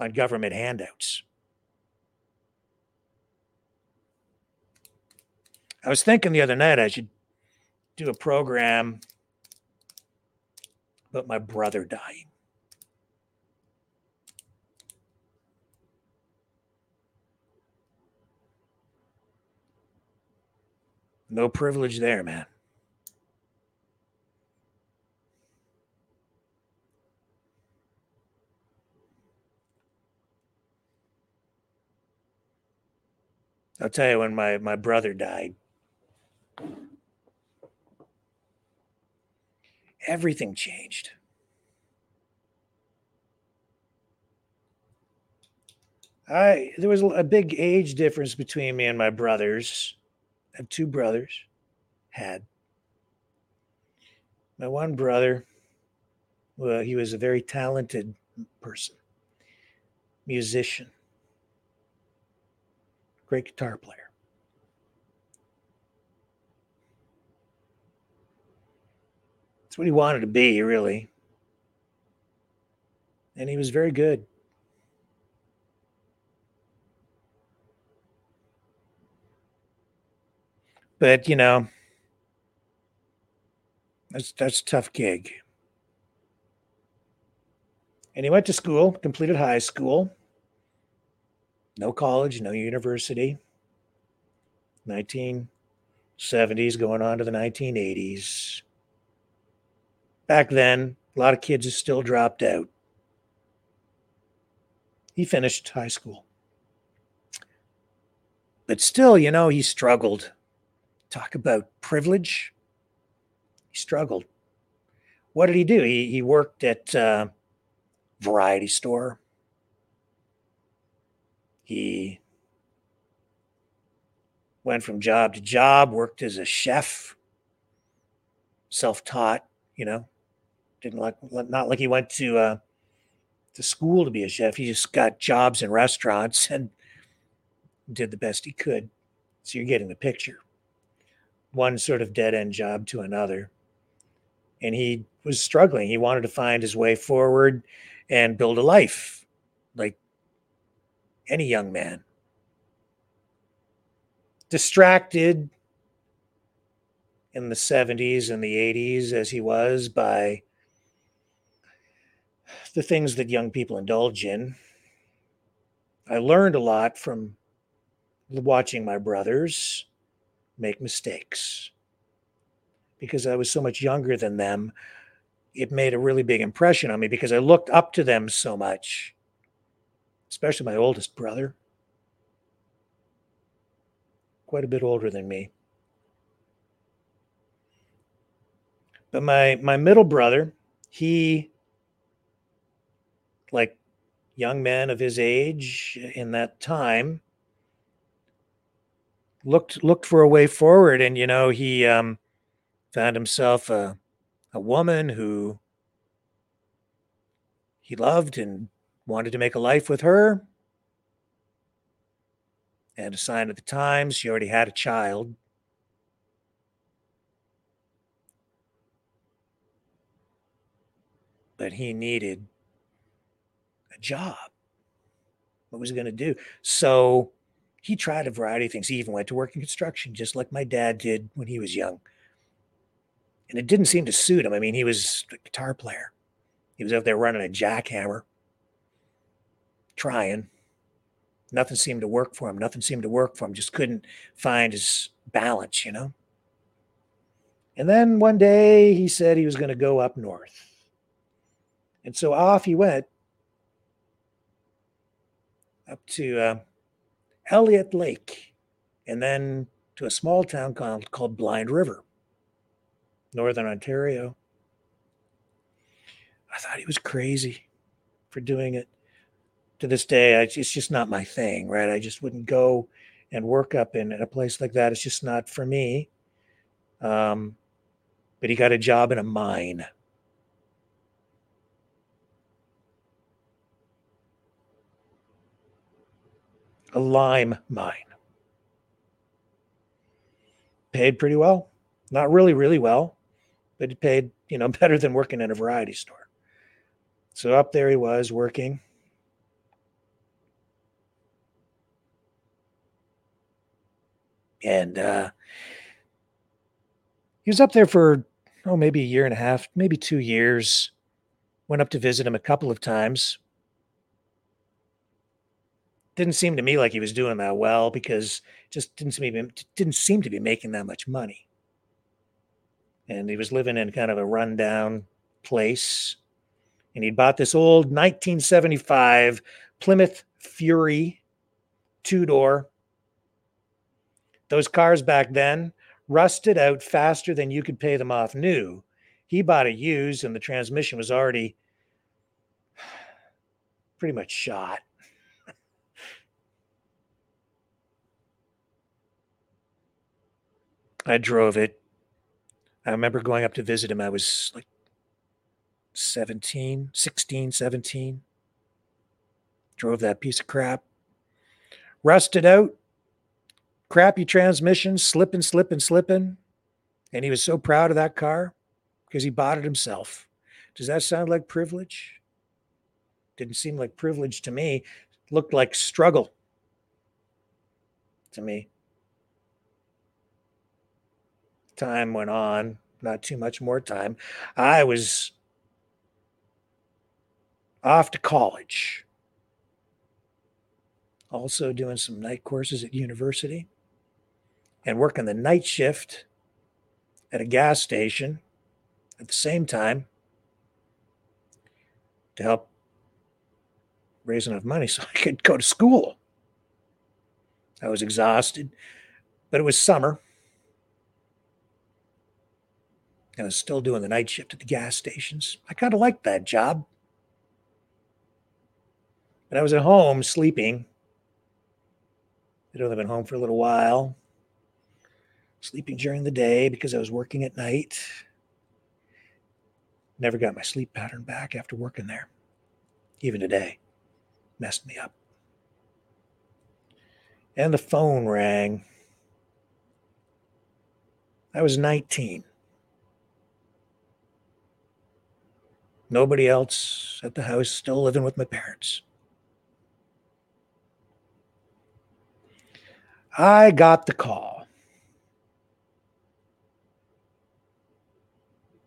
on government handouts. I was thinking the other night I should do a program about my brother dying. No privilege there, man. I'll tell you when my, my brother died. Everything changed. I there was a big age difference between me and my brothers. I have two brothers. Had my one brother. Well, he was a very talented person, musician, great guitar player. That's what he wanted to be, really. And he was very good. But, you know, that's that's a tough gig. And he went to school, completed high school. No college, no university. 1970s going on to the 1980s. Back then, a lot of kids still dropped out. He finished high school. But still, you know, he struggled. Talk about privilege. He struggled. What did he do? He, he worked at uh, variety store. He went from job to job, worked as a chef, self taught, you know, didn't like, not like he went to, uh, to school to be a chef. He just got jobs in restaurants and did the best he could. So you're getting the picture. One sort of dead end job to another. And he was struggling. He wanted to find his way forward and build a life like any young man. Distracted in the 70s and the 80s as he was by the things that young people indulge in. I learned a lot from watching my brothers make mistakes. Because I was so much younger than them, it made a really big impression on me because I looked up to them so much, especially my oldest brother, quite a bit older than me. But my my middle brother, he like young men of his age in that time looked looked for a way forward. And you know he um, found himself a a woman who he loved and wanted to make a life with her. And a sign of the times she already had a child. But he needed job. What was he going to do? So he tried a variety of things. He even went to work in construction, just like my dad did when he was young. And it didn't seem to suit him. I mean, he was a guitar player. He was out there running a jackhammer, trying. Nothing seemed to work for him. Nothing seemed to work for him. Just couldn't find his balance, you know? And then one day he said he was going to go up north. And so off he went up to uh, Elliott Lake and then to a small town called, called Blind River, Northern Ontario. I thought he was crazy for doing it. To this day, I, it's just not my thing, right? I just wouldn't go and work up in, in a place like that. It's just not for me. Um, but he got a job in a mine a lime mine. Paid pretty well. Not really, really well, but it paid, you know, better than working in a variety store. So up there he was working. And uh, he was up there for, oh, maybe a year and a half, maybe two years. Went up to visit him a couple of times didn't seem to me like he was doing that well because just didn't seem to be, didn't seem to be making that much money. And he was living in kind of a rundown place. And he'd bought this old 1975 Plymouth Fury two door. Those cars back then rusted out faster than you could pay them off new. He bought it used, and the transmission was already pretty much shot. I drove it. I remember going up to visit him. I was like 17, 16, 17. Drove that piece of crap. Rusted out. Crappy transmission, slipping, slipping, slipping. And he was so proud of that car because he bought it himself. Does that sound like privilege? Didn't seem like privilege to me. Looked like struggle to me. Time went on, not too much more time. I was off to college. Also doing some night courses at university and working the night shift at a gas station at the same time to help raise enough money so I could go to school. I was exhausted, but it was summer. I was still doing the night shift at the gas stations. I kind of liked that job. But I was at home sleeping. I'd only been home for a little while, sleeping during the day because I was working at night. Never got my sleep pattern back after working there. Even today, messed me up. And the phone rang. I was 19. Nobody else at the house, still living with my parents. I got the call.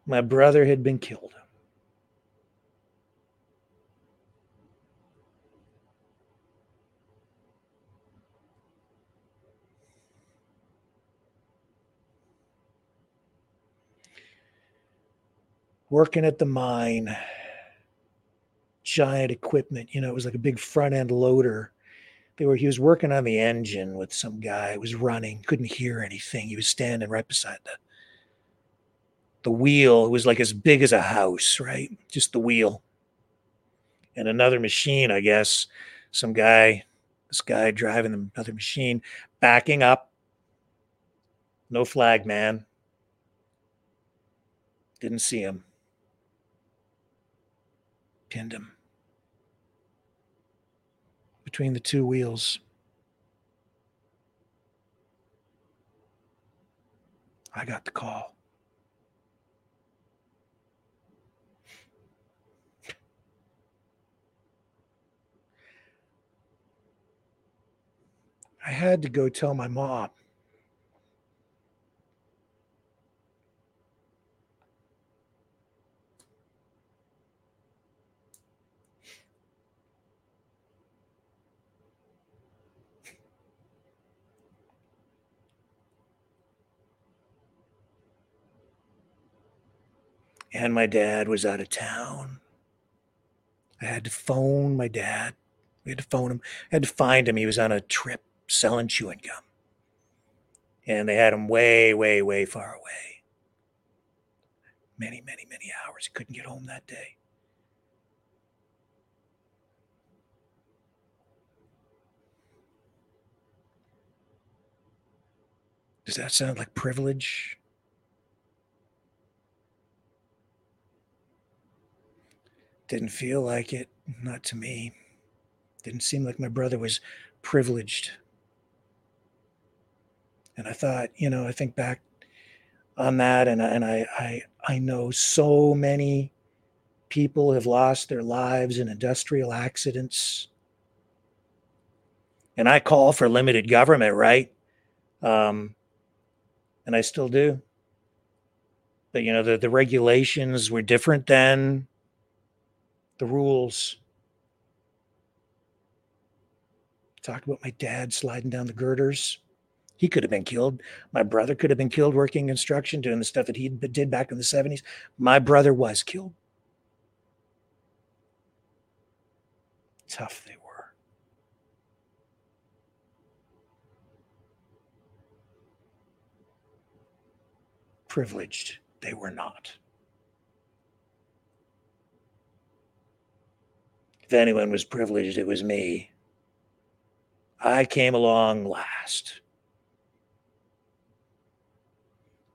My brother had been killed. Working at the mine, giant equipment, you know, it was like a big front end loader. They were he was working on the engine with some guy it was running couldn't hear anything he was standing right beside the the wheel. It was like as big as a house right? Just the wheel. And another machine i guess. Some guy this guy driving another machine backing up. No flag man. Didn't see him pinned him between the two wheels. I got the call. I had to go tell my mom. And my dad was out of town. I had to phone my dad. We had to phone him. I had to find him. He was on a trip selling chewing gum. And they had him way, way, way far away. Many, many, many hours. He couldn't get home that day. Does that sound like privilege? Didn't feel like it, not to me. Didn't seem like my brother was privileged. And I thought, you know, I think back on that, and, and I, I, I know so many people have lost their lives in industrial accidents. And I call for limited government, right? Um, and I still do. But, you know, the, the regulations were different then the rules. Talk about my dad sliding down the girders. He could have been killed. My brother could have been killed working construction, doing the stuff that he did back in the 70s. My brother was killed. Tough they were. Privileged they were not. If anyone was privileged, it was me. I came along last.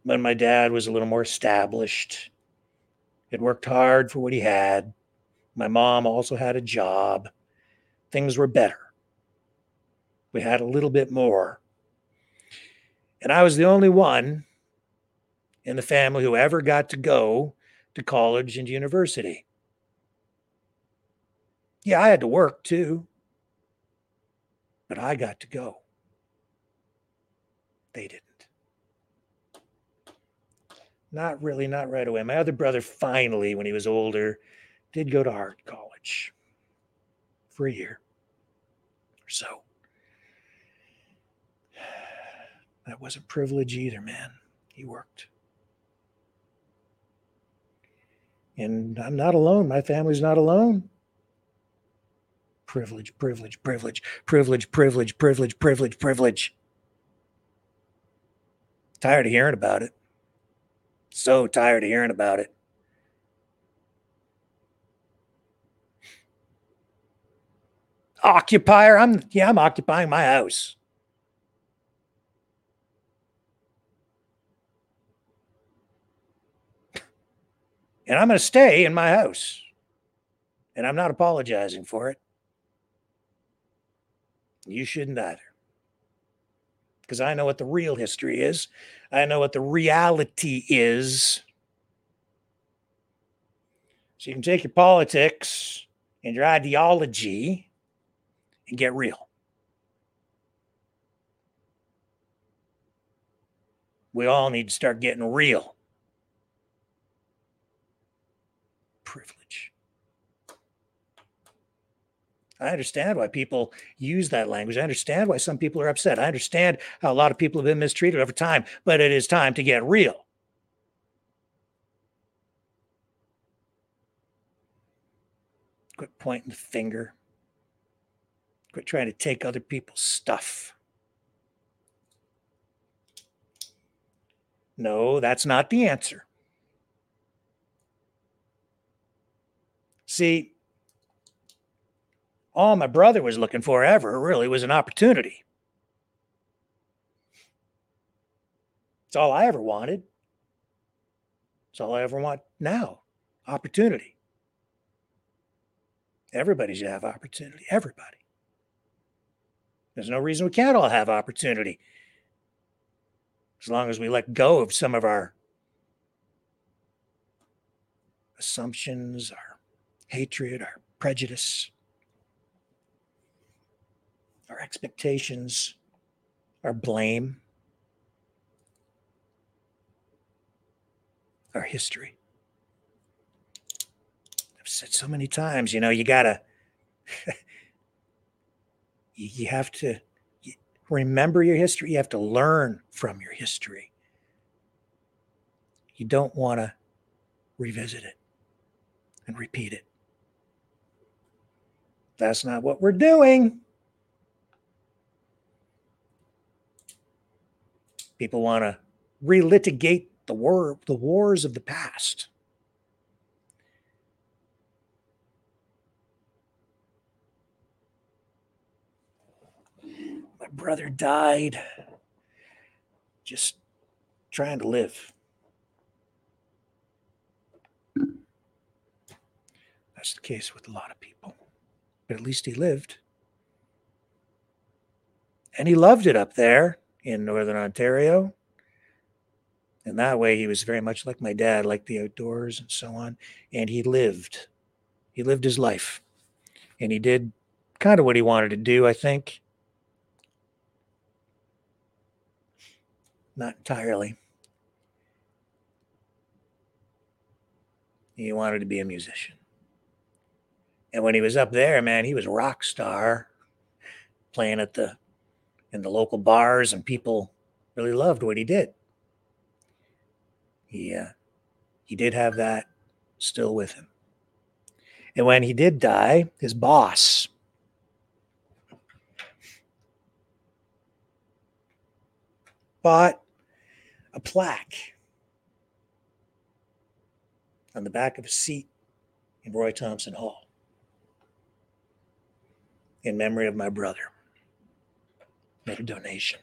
When my dad was a little more established, had worked hard for what he had. My mom also had a job. Things were better. We had a little bit more. And I was the only one in the family who ever got to go to college and university. Yeah, I had to work too, but I got to go. They didn't. Not really, not right away. My other brother finally, when he was older, did go to art college for a year or so. That wasn't privilege either, man. He worked. And I'm not alone. My family's not alone. Privilege, privilege, privilege, privilege, privilege, privilege, privilege, privilege. Tired of hearing about it. So tired of hearing about it. Occupier, I'm yeah, I'm occupying my house. And I'm going to stay in my house. And I'm not apologizing for it. You shouldn't either. Because I know what the real history is. I know what the reality is. So you can take your politics and your ideology and get real. We all need to start getting real. Privilege. I understand why people use that language. I understand why some people are upset. I understand how a lot of people have been mistreated over time, but it is time to get real. Quit pointing the finger. Quit trying to take other people's stuff. No, that's not the answer. See, all my brother was looking for ever really was an opportunity. It's all I ever wanted. It's all I ever want now opportunity. Everybody should have opportunity. Everybody. There's no reason we can't all have opportunity as long as we let go of some of our assumptions, our hatred, our prejudice, our expectations, our blame, our history. I've said so many times, you know, you gotta, you, have to remember your history. You have to learn from your history. You don't want to revisit it and repeat it. That's not what we're doing. People want to relitigate the war, the wars of the past. My brother died just trying to live. That's the case with a lot of people. But at least he lived. And he loved it up there in Northern Ontario. And that way he was very much like my dad, like the outdoors and so on. And he lived. He lived his life. And he did kind of what he wanted to do, I think. Not entirely. He wanted to be a musician. And when he was up there, man, he was rock star playing at the in the local bars and people really loved what he did. He uh, he did have that still with him. And when he did die, his boss bought a plaque on the back of a seat in Roy Thomson Hall. in memory of my brother. A donation.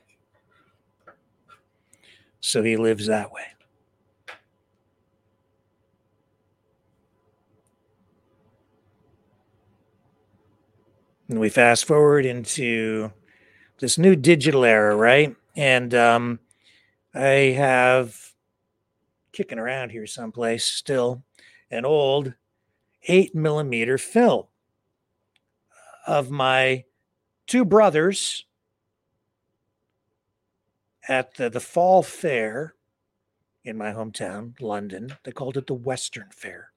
So he lives that way. And we fast forward into this new digital era, right? And um, I have kicking around here someplace still an old eight millimeter film of my two brothers at the, the fall fair in my hometown, London. They called it the Western Fair.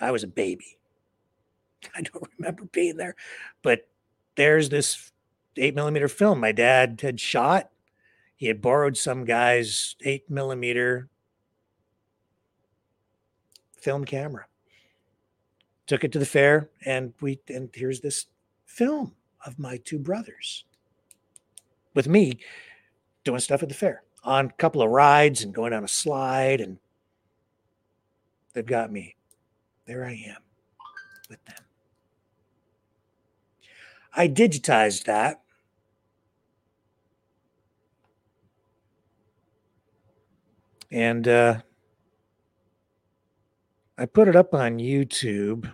I was a baby. I don't remember being there, but there's this eight millimeter film my dad had shot. He had borrowed some guy's eight millimeter film camera. Took it to the fair, and we and here's this film of my two brothers with me doing stuff at the fair on a couple of rides and going on a slide, and they've got me. There I am with them. I digitized that. And uh, I put it up on YouTube.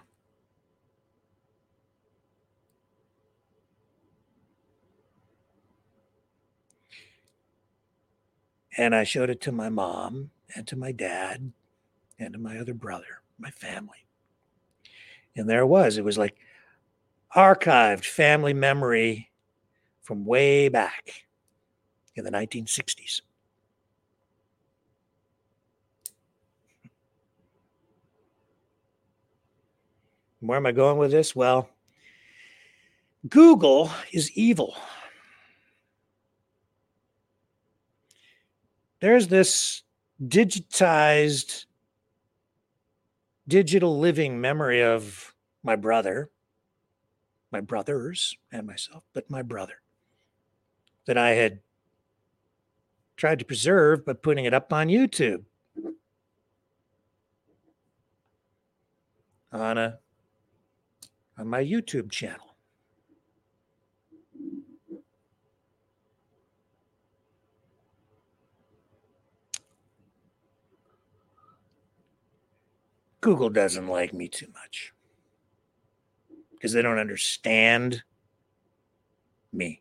And I showed it to my mom and to my dad and to my other brother, my family. And there it was. It was like archived family memory from way back in the 1960s. Where am I going with this? Well, Google is evil. There's this digitized digital living memory of my brother, my brothers, and myself, but my brother that I had tried to preserve by putting it up on YouTube on a on my YouTube channel. Google doesn't like me too much because they don't understand me.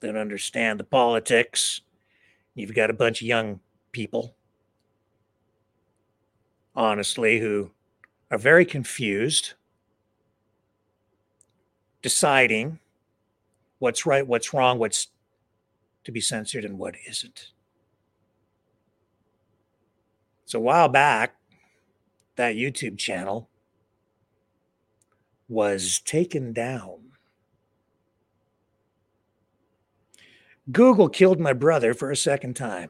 They don't understand the politics. You've got a bunch of young people, honestly, who are very confused, deciding what's right, what's wrong, what's to be censored, and what isn't. So a while back, that YouTube channel was taken down. Google killed my brother for a second time.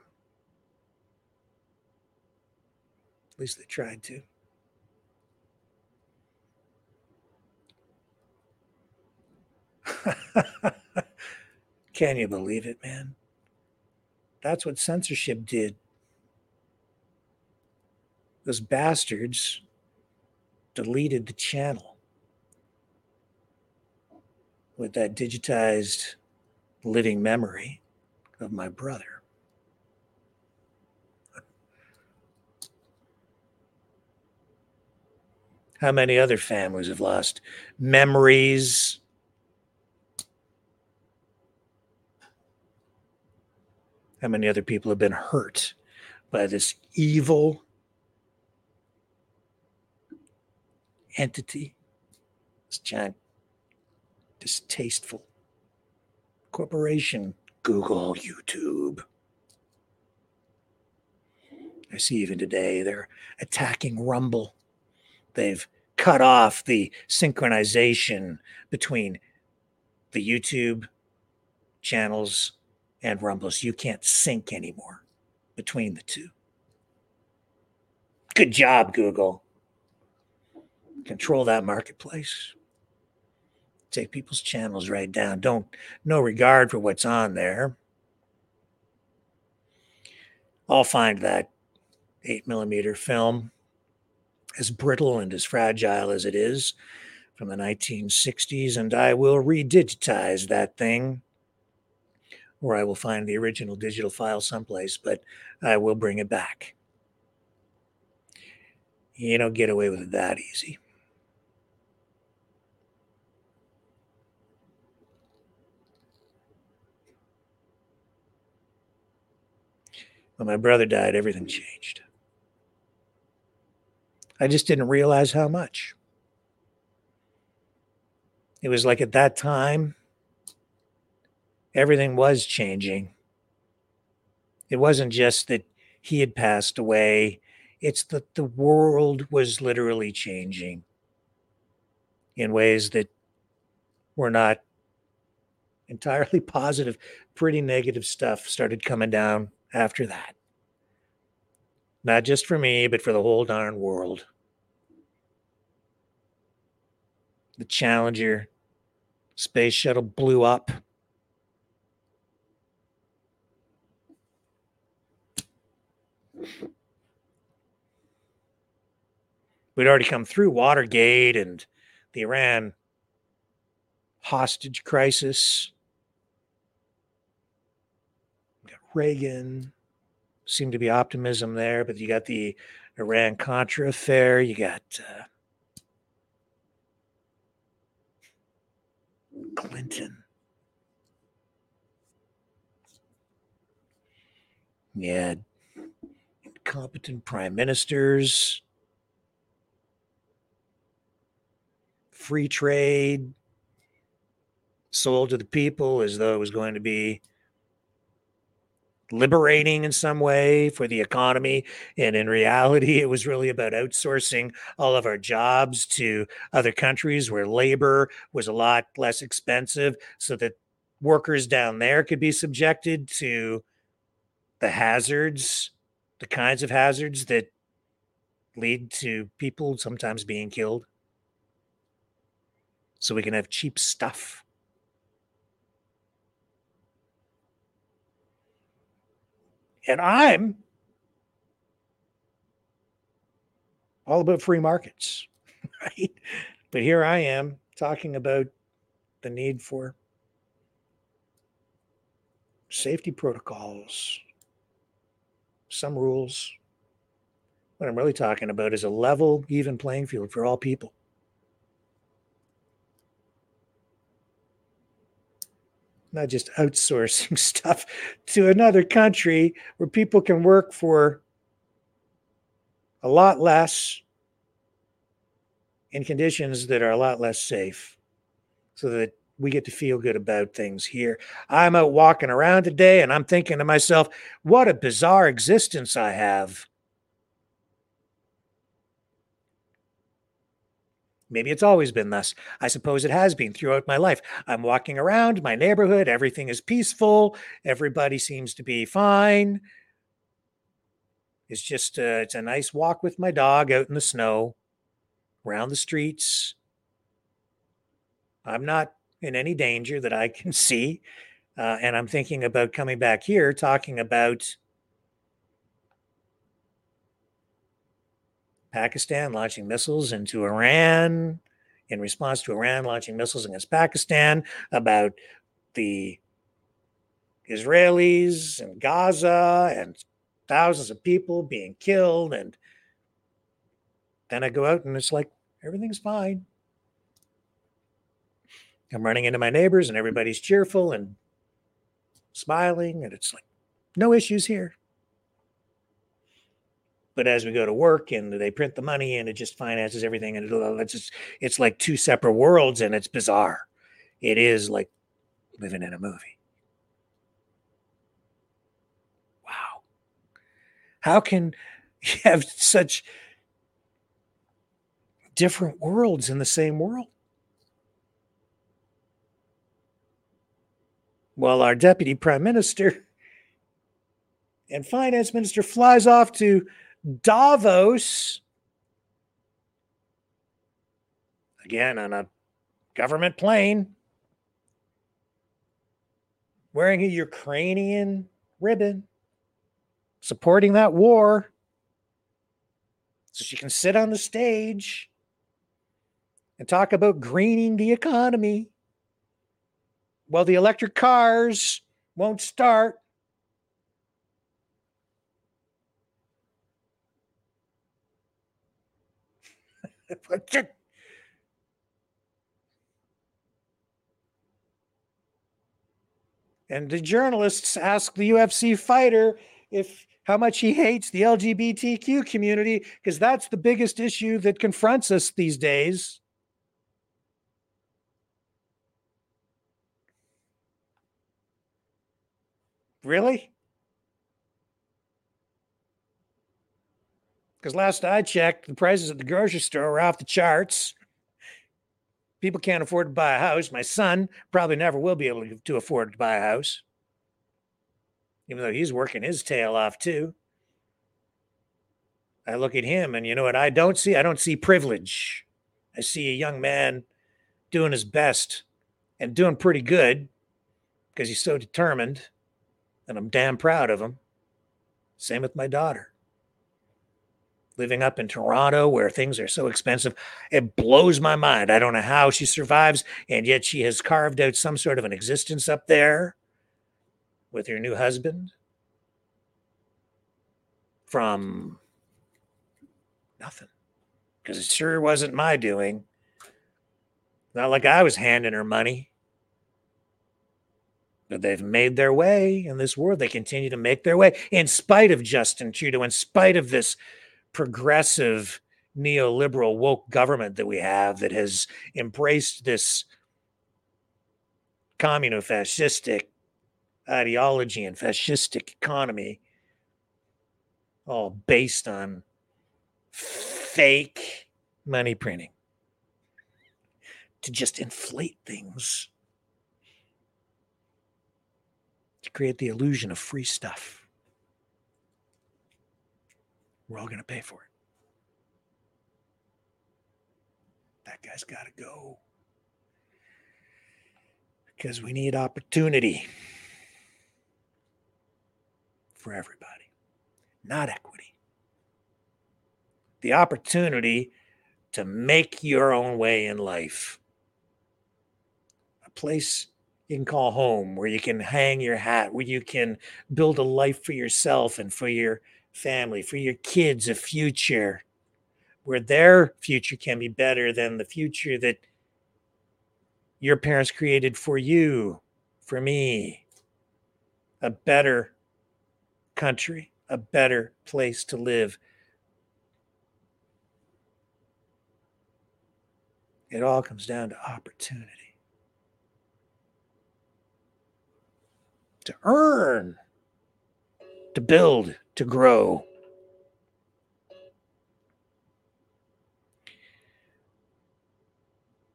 At least they tried to. Can you believe it, man? That's what censorship did. Those bastards deleted the channel with that digitized living memory of my brother. How many other families have lost memories? How many other people have been hurt by this evil entity, this giant, distasteful corporation, Google, YouTube. I see even today they're attacking Rumble. They've cut off the synchronization between the YouTube channels and Rumbles. You can't sync anymore between the two. Good job, Google. Control that marketplace. Take people's channels right down. Don't no regard for what's on there. I'll find that eight millimeter film, as brittle and as fragile as it is, from the 1960s, and I will redigitize that thing, or I will find the original digital file someplace, but I will bring it back. You don't get away with it that easy. When my brother died, everything changed. I just didn't realize how much. It was like at that time, everything was changing. It wasn't just that he had passed away, it's that the world was literally changing in ways that were not entirely positive. Pretty negative stuff started coming down after that. Not just for me, but for the whole darn world. The Challenger space shuttle blew up. We'd already come through Watergate and the Iran hostage crisis. We got Reagan. Seemed to be optimism there, but you got the Iran Contra affair. You got uh, Clinton. Had incompetent prime ministers, free trade sold to the people as though it was going to be liberating in some way for the economy. And in reality, it was really about outsourcing all of our jobs to other countries where labor was a lot less expensive so that workers down there could be subjected to the hazards, the kinds of hazards that lead to people sometimes being killed. So we can have cheap stuff. And I'm all about free markets, right? But here I am talking about the need for safety protocols, some rules. What I'm really talking about is a level, even playing field for all people. Not just outsourcing stuff to another country where people can work for a lot less in conditions that are a lot less safe so that we get to feel good about things here. I'm out walking around today and I'm thinking to myself, what a bizarre existence I have. Maybe it's always been thus. I suppose it has been throughout my life. I'm walking around my neighborhood, everything is peaceful, everybody seems to be fine. It's just uh, it's a nice walk with my dog out in the snow, around the streets. I'm not in any danger that I can see. Uh, and I'm thinking about coming back here, talking about Pakistan launching missiles into Iran in response to Iran launching missiles against Pakistan, about the Israelis and Gaza and thousands of people being killed. And then I go out and it's like everything's fine. I'm running into my neighbors and everybody's cheerful and smiling. And it's like, no issues here. But as we go to work and they print the money and it just finances everything and it's just it's like two separate worlds and it's bizarre. It is like living in a movie. Wow. How can you have such different worlds in the same world? Well, our deputy prime minister and finance minister flies off to Davos, again on a government plane, wearing a Ukrainian ribbon, supporting that war so she can sit on the stage and talk about greening the economy. Well, the electric cars won't start. And the journalists ask the UFC fighter if how much he hates the LGBTQ community because that's the biggest issue that confronts us these days. Really? Because last I checked, the prices at the grocery store were off the charts. People can't afford to buy a house. My son probably never will be able to afford to buy a house, even though he's working his tail off too. I look at him and you know what I don't see? I don't see privilege. I see a young man doing his best and doing pretty good because he's so determined. And I'm damn proud of him. Same with my daughter. Living up in Toronto where things are so expensive, it blows my mind. I don't know how she survives, and yet she has carved out some sort of an existence up there with her new husband from nothing because it sure wasn't my doing. Not like I was handing her money. But they've made their way in this world. They continue to make their way in spite of Justin Trudeau, in spite of this progressive neoliberal woke government that we have that has embraced this communofascistic ideology and fascistic economy, all based on fake money printing to just inflate things to create the illusion of free stuff. We're all going to pay for it. That guy's got to go. Because we need opportunity for everybody, not equity. The opportunity to make your own way in life. A place you can call home, where you can hang your hat, where you can build a life for yourself and for your family, for your kids, a future where their future can be better than the future that your parents created for you, for me. A better country, a better place to live. It all comes down to opportunity. to earn, to build, to grow.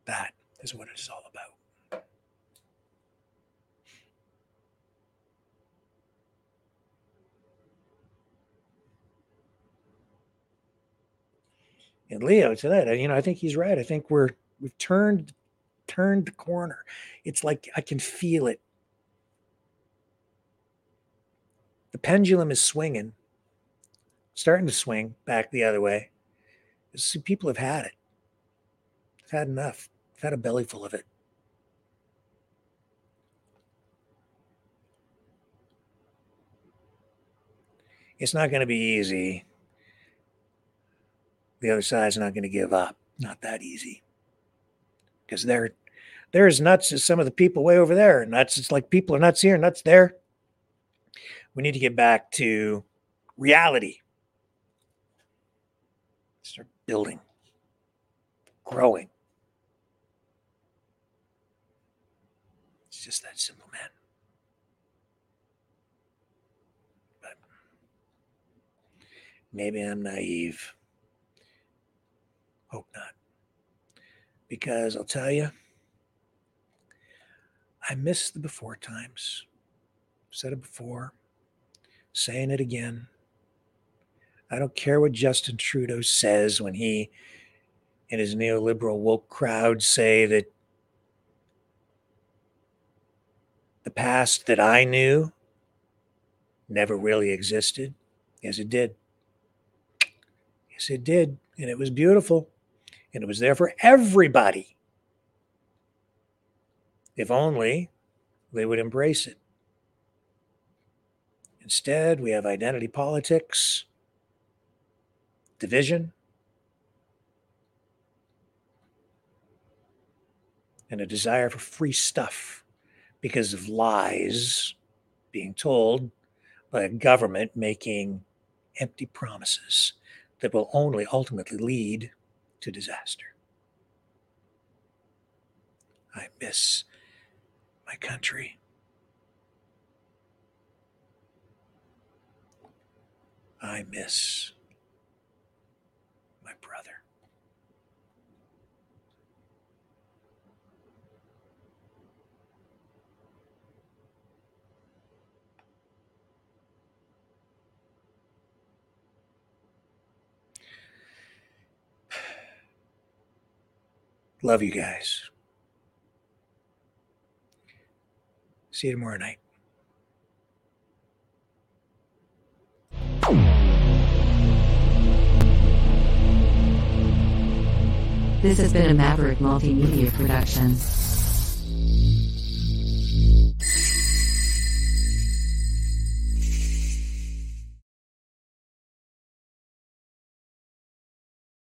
That is what it is all about. And Leo tonight, you know, I think he's right. I think we're we've turned turned the corner. It's like I can feel it the pendulum is swinging, starting to swing back the other way. See, people have had it. They've had enough. They've had a belly full of it. It's not going to be easy. The other side's not going to give up. Not that easy. Because they're they're as nuts as some of the people way over there. Nuts. It's like people are nuts here, nuts there we need to get back to reality. Start building, growing. It's just that simple, man. But maybe I'm naive. Hope not. Because I'll tell you, I miss the before times. I've said it before saying it again. I don't care what Justin Trudeau says when he and his neoliberal woke crowd say that the past that I knew never really existed. Yes, it did. Yes, it did. And it was beautiful. And it was there for everybody. If only they would embrace it. Instead, we have identity politics, division, and a desire for free stuff because of lies being told by a government making empty promises that will only ultimately lead to disaster. I miss my country. I miss my brother. Love you guys. See you tomorrow night. This has been a Maverick Multimedia production.